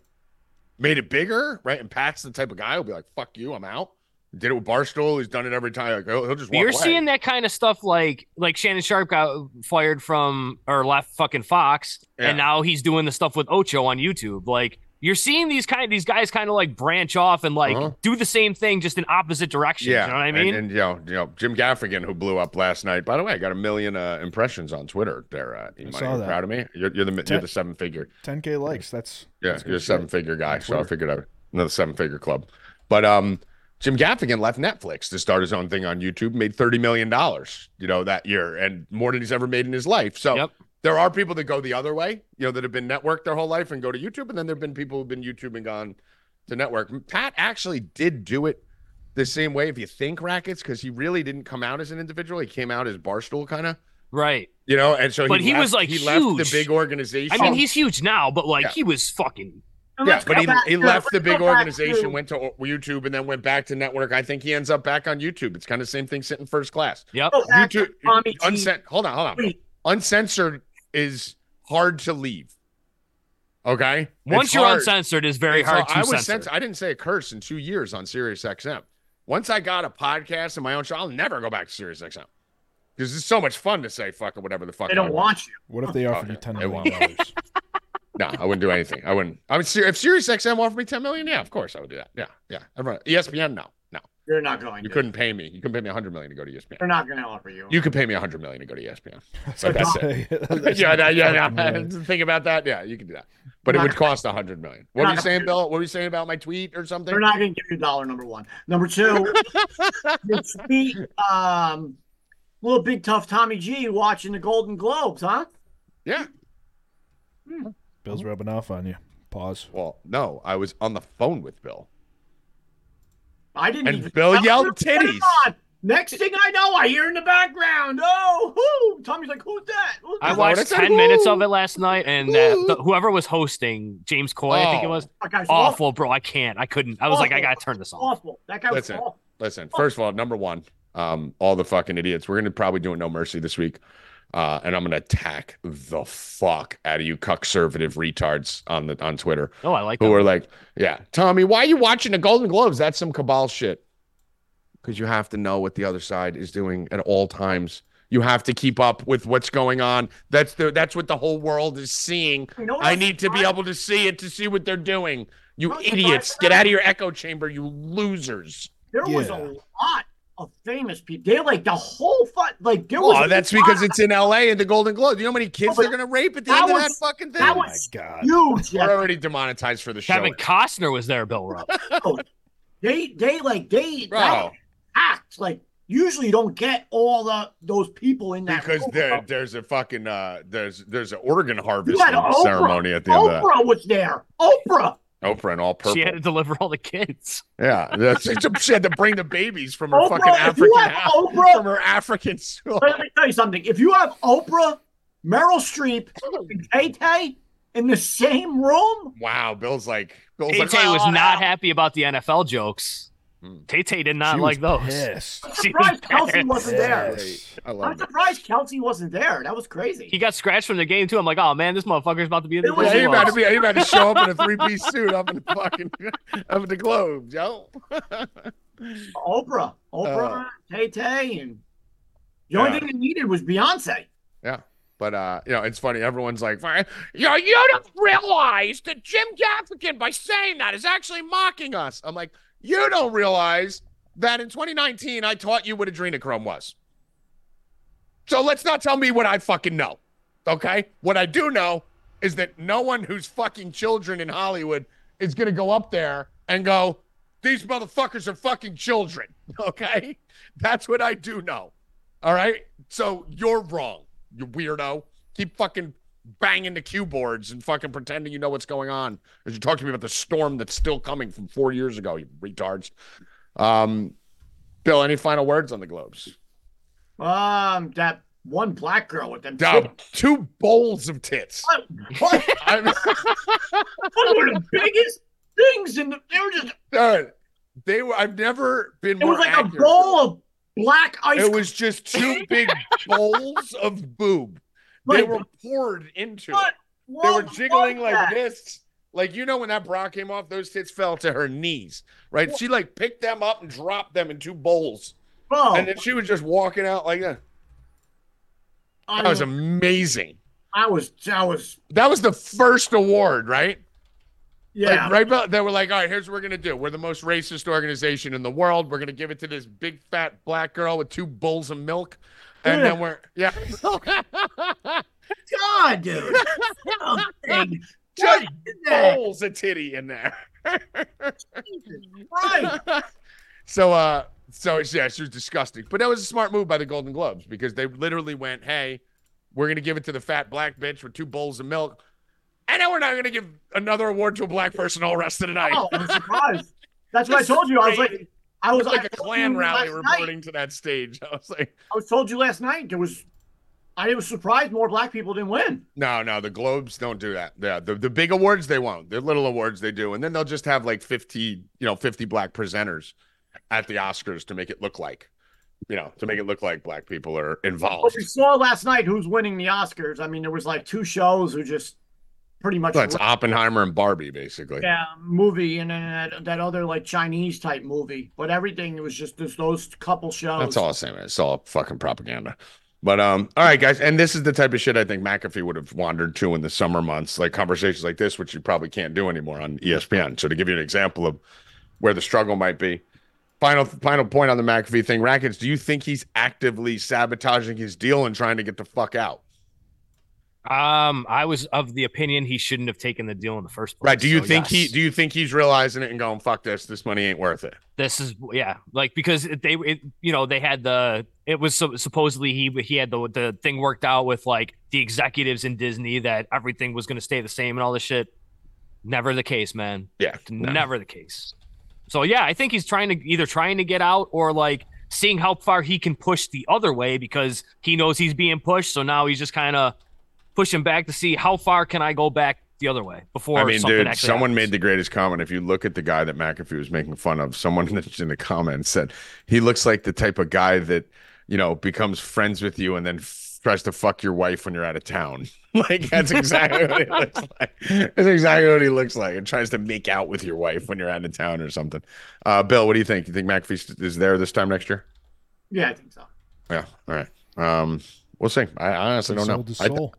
made it bigger, right? And Pat's the type of guy who'll be like, "Fuck you, I'm out." Did it with Barstool. He's done it every time. Like he'll, he'll just walk you're away. seeing that kind of stuff like like Shannon Sharpe got fired from or left fucking Fox, Yeah. and now he's doing the stuff with Ocho on YouTube. Like you're seeing these kind of these guys kind of like branch off and like Uh-huh. do the same thing just in opposite directions. Yeah, you know what I mean? And, you know, you know, Jim Gaffigan, who blew up last night. By the way, I got a million uh, impressions on Twitter. There, uh, you saw that. proud of me. You're, you're the you're the seven figure. 10k likes. That's Yeah, that's you're a shit. seven figure guy. So I Twitter. figured out another seven figure club. But um, Jim Gaffigan left Netflix to start his own thing on YouTube. Made thirty million dollars, you know, that year, and more than he's ever made in his life. So. Yep. There are people that go the other way, you know, that have been networked their whole life and go to YouTube, and then there've been people who've been YouTube and gone to network. Pat actually did do it the same way if you think rackets, because he really didn't come out as an individual. He came out as Barstool kind of, right. you know, and so But he left, was, like, he left the big organization. I mean, he's huge now, but like Yeah. he was fucking And yeah, but he, he left the big organization, to- went to YouTube, and then went back to network. I think he ends up back on YouTube. It's kind of the same thing sitting first class. yep. go back to YouTube, Tommy G. uncen- hold on, hold on. Wait, Uncensored is hard to leave. Okay, Once It's you're hard. uncensored, it's very It's hard all- to I was censor. censor- I didn't say a curse in two years on Sirius XM. Once I got a podcast and my own show, I'll never go back to Sirius XM because it's so much fun to say fuck or whatever the fuck. They I don't want you. What if they offered Okay. you ten million It dollars? No, I wouldn't do anything. I wouldn't. I would. If Sirius XM offered me ten million, yeah, of course I would do that. Yeah, yeah. Everyone, ESPN, no, no. They're not going You to. couldn't pay me. You couldn't pay me a hundred million to go to ESPN. They're not going to offer you. You could pay me a hundred million to go to ESPN. That's But that's it. That's yeah, yeah, yeah. Think about that. Yeah, you could do that, but it would cost a hundred million. What Not were you saying, Bill? What were you saying about my tweet or something? They're not going to give you a dollar number one. Number two, you tweet, um, little big tough Tommy G watching the Golden Globes, huh? Yeah. Bill's rubbing off on you. Pause. Well, no, I was on the phone with Bill. I didn't And even. Bill yelled gonna put it titties. on. Next thing I know, I hear in the background, oh, whoo! Tommy's like, who's that? Who's I that? what watched said? ten minutes of it last night, and uh, the, whoever was hosting, James Coy, I think it Oh. was, That guy's awful, bro. I can't. I couldn't. I was like, I gotta turn this off. awful. That guy was Listen. awful. Listen, first of all, number one, um, all the fucking idiots. We're gonna probably do a no mercy this week, uh, and I'm gonna attack the fuck out of you conservative retards on the on Twitter Oh, I like who that. are like, "Yeah, Tommy, why are you watching the Golden Globes? That's some cabal shit." Because you have to know what the other side is doing at all times. You have to keep up with what's going on. That's the that's what the whole world is seeing. You know I need to be able to see it to see what they're doing. You No, it's idiots, get out of your echo chamber, you losers. There was a lot of famous people. They're like the whole fun. Like there was. Oh, that's because of- it's in LA and the Golden Globes. You know how many kids Oh, they're gonna rape at the that end of that fucking thing? that Oh my was god. huge. We're already demonetized for the show. Kevin Costner was there, Bill Rupp. They they like they act like usually you don't get all the those people in that because there, there's a fucking uh, there's there's an organ You harvesting Oprah. ceremony at the end of that. Oprah was there. Oprah. Oprah and all purple. She had to deliver all the kids. yeah, she had to bring the babies from her fucking Oprah. If you African have from her African soul. let me tell you something. If you have Oprah, Meryl Streep, and Tay Tay in the same room, Wow, Bill's like Bill's Tay like Tay was "Oh, not no." happy about the NFL jokes. Hmm. Tay Tay did not She like was those. Pissed. I'm She was Kelce pissed. wasn't there. Yes. I I'm love it. surprised Kelce wasn't there. That was crazy. He got scratched from the game too. I'm like, oh man, this motherfucker's about to be in the Yeah, Disney you World. about to be you about to show up in a three piece suit up in the fucking up in the globes, yo. Oprah, Oprah, Tay Tay, and the only Yeah. thing they needed was Beyonce. Yeah. But uh, you know, it's funny. Everyone's like, you you don't realize that Jim Gaffigan, by saying that, is actually mocking us. I'm like, you don't realize that in 2019 I taught you what adrenochrome was. So let's not tell me what I fucking know. Okay? What I do know is that no one who's fucking children in Hollywood is gonna go up there and go, these motherfuckers are fucking children. Okay? That's what I do know. All right? So you're wrong, you weirdo. Keep fucking banging the Q boards and fucking pretending you know what's going on as you talk to me about the storm that's still coming from four years ago, you retards. Um, Bill, any final words on the Globes? Um, that one black girl with them. Down tits. two bowls of tits. What? What? One of the biggest things in the. They were just. Dude, they were. I've never been It was like accurate. a bowl of black ice. It was just two big bowls of boob. They were poured into. What? it. They were jiggling like this. Like you know when that bra came off, those tits fell to her knees, right? She like picked them up and dropped them in two bowls, Bro, and then she was just walking out like that. That was was, amazing. I was, I was, That was the first award, right? yeah. Like, right about they were like, all right, here's what we're gonna do. We're the most racist organization in the world. We're gonna give it to this big fat black girl with two bowls of milk. And then we're yeah. God, dude. Something. Just What is that? bowls of titty in there. Right. so uh so yeah, she was disgusting. But that was a smart move by the Golden Globes because they literally went, Hey, we're gonna give it to the fat black bitch with two bowls of milk. And now we're not gonna give another award to a black person all rest of the night. Oh, I'm surprised. That's what I told you. I was like, I was like I a Klan rally last night- reporting to that stage. I was like, I was told you last night there was. I was surprised more black people didn't win. no, no, the Globes don't do that. Yeah, the, the big awards they won't. The little awards they do, and then they'll just have like fifty, you know, fifty black presenters at the Oscars to make it look like, you know, to make it look like black people are involved. we saw last night who's winning the Oscars. I mean, there was like two shows who just pretty much Well, it's Oppenheimer and Barbie, basically. yeah movie and then that, that other like Chinese type movie. But everything it was just those couple shows. That's all saying. man. It's all fucking propaganda. But um, all right, guys, and this is the type of shit I think McAfee would have wandered to in the summer months, like conversations like this, which you probably can't do anymore on ESPN. So to give you an example of where the struggle might be, final final point on the McAfee thing, Rackets, do you think he's actively sabotaging his deal and trying to get the fuck out? Um, I was of the opinion he shouldn't have taken the deal in the first place. Right? Do you so think he? Do you think he's realizing it and going, "Fuck this, this money ain't worth it"? this is yeah like because they it, you know they had the it was so, supposedly he he had the the thing worked out with like the executives in disney that everything was going to stay the same and all this shit never the case man Yeah, no. never the case so yeah i think he's trying to either trying to get out or like seeing how far he can push the other way because he knows he's being pushed so now he's just kind of pushing back to see how far can i go back the other way before I mean, something dude, someone happens. made the greatest comment. If you look at the guy that McAfee was making fun of, someone in the comments said he looks like the type of guy that you know becomes friends with you and then f- tries to fuck your wife when you're out of town. like that's exactly what he looks like. That's exactly what he looks like, and tries to make out with your wife when you're out of town or something. Uh, Bill, what do you think? You think McAfee is there this time next year? Yeah, I think so. Yeah. All right. Um, we'll see. I, I honestly don't know. I, th- soul.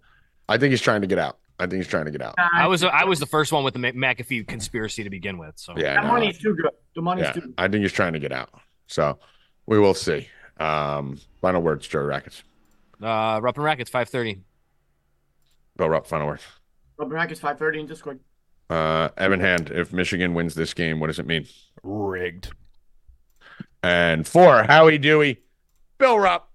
I think he's trying to get out. I think he's trying to get out. I was I was the first one with the Mc- McAfee conspiracy to begin with. So Yeah. That no, money's too good. The money's yeah, too good. I think he's trying to get out. So we will see. Um, final words, Joey Rackets. Uh, Rupp and Rackets, five thirty. Bill Rupp, final words. Rupp and Rackets 530 in Discord. Uh, Evan Hand, if Michigan wins this game, what does it mean? Rigged. And for Howie Dewey, Bill Rupp,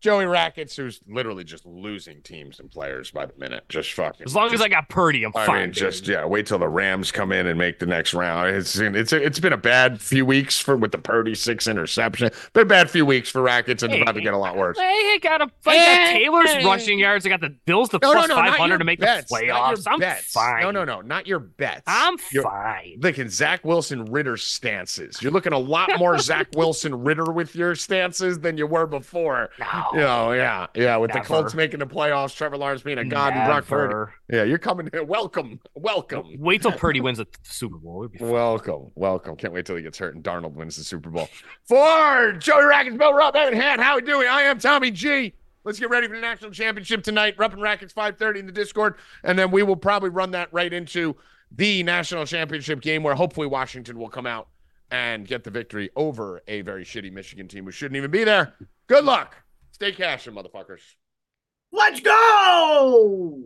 Joey Rackets, who's literally just losing teams and players by the minute. Just fucking. As long as I got Purdy, I'm I fine. mean, just yeah. Wait till the Rams come in and make the next round. It's it's it's been a bad few weeks for with the Purdy six interception. Been a bad few weeks for Rackets, and it's about to get a lot worse. Hey, I got a I got Taylor's rushing yards. I got the Bills the No, no, plus no, not five hundred to make bets, the not your playoffs. I'm bets. fine. No, no, no, not your bets. I'm Your- fine. Looking Zach Wilson Ritter stances. You're looking a lot more Zach Wilson Ritter with your stances than you were before. No, Oh, you oh, know, yeah, yeah. With the Colts making the playoffs, Trevor Lawrence being a god, and Brock Purdy. Yeah, you're coming. Here. Welcome, welcome. Wait till Purdy wins the Super Bowl. It'd be fun. Welcome, welcome. Can't wait till he gets hurt and Darnold wins the Super Bowl. For Joey Rackets, Bill Rupp, Evan Hand, how we doing? I am Tommy G. Let's get ready for the national championship tonight. Ruppin Rackets 5:30 in the Discord, and then we will probably run that right into the national championship game, where hopefully Washington will come out and get the victory over a very shitty Michigan team who shouldn't even be there. Good luck. Stay cashing, motherfuckers. Let's go!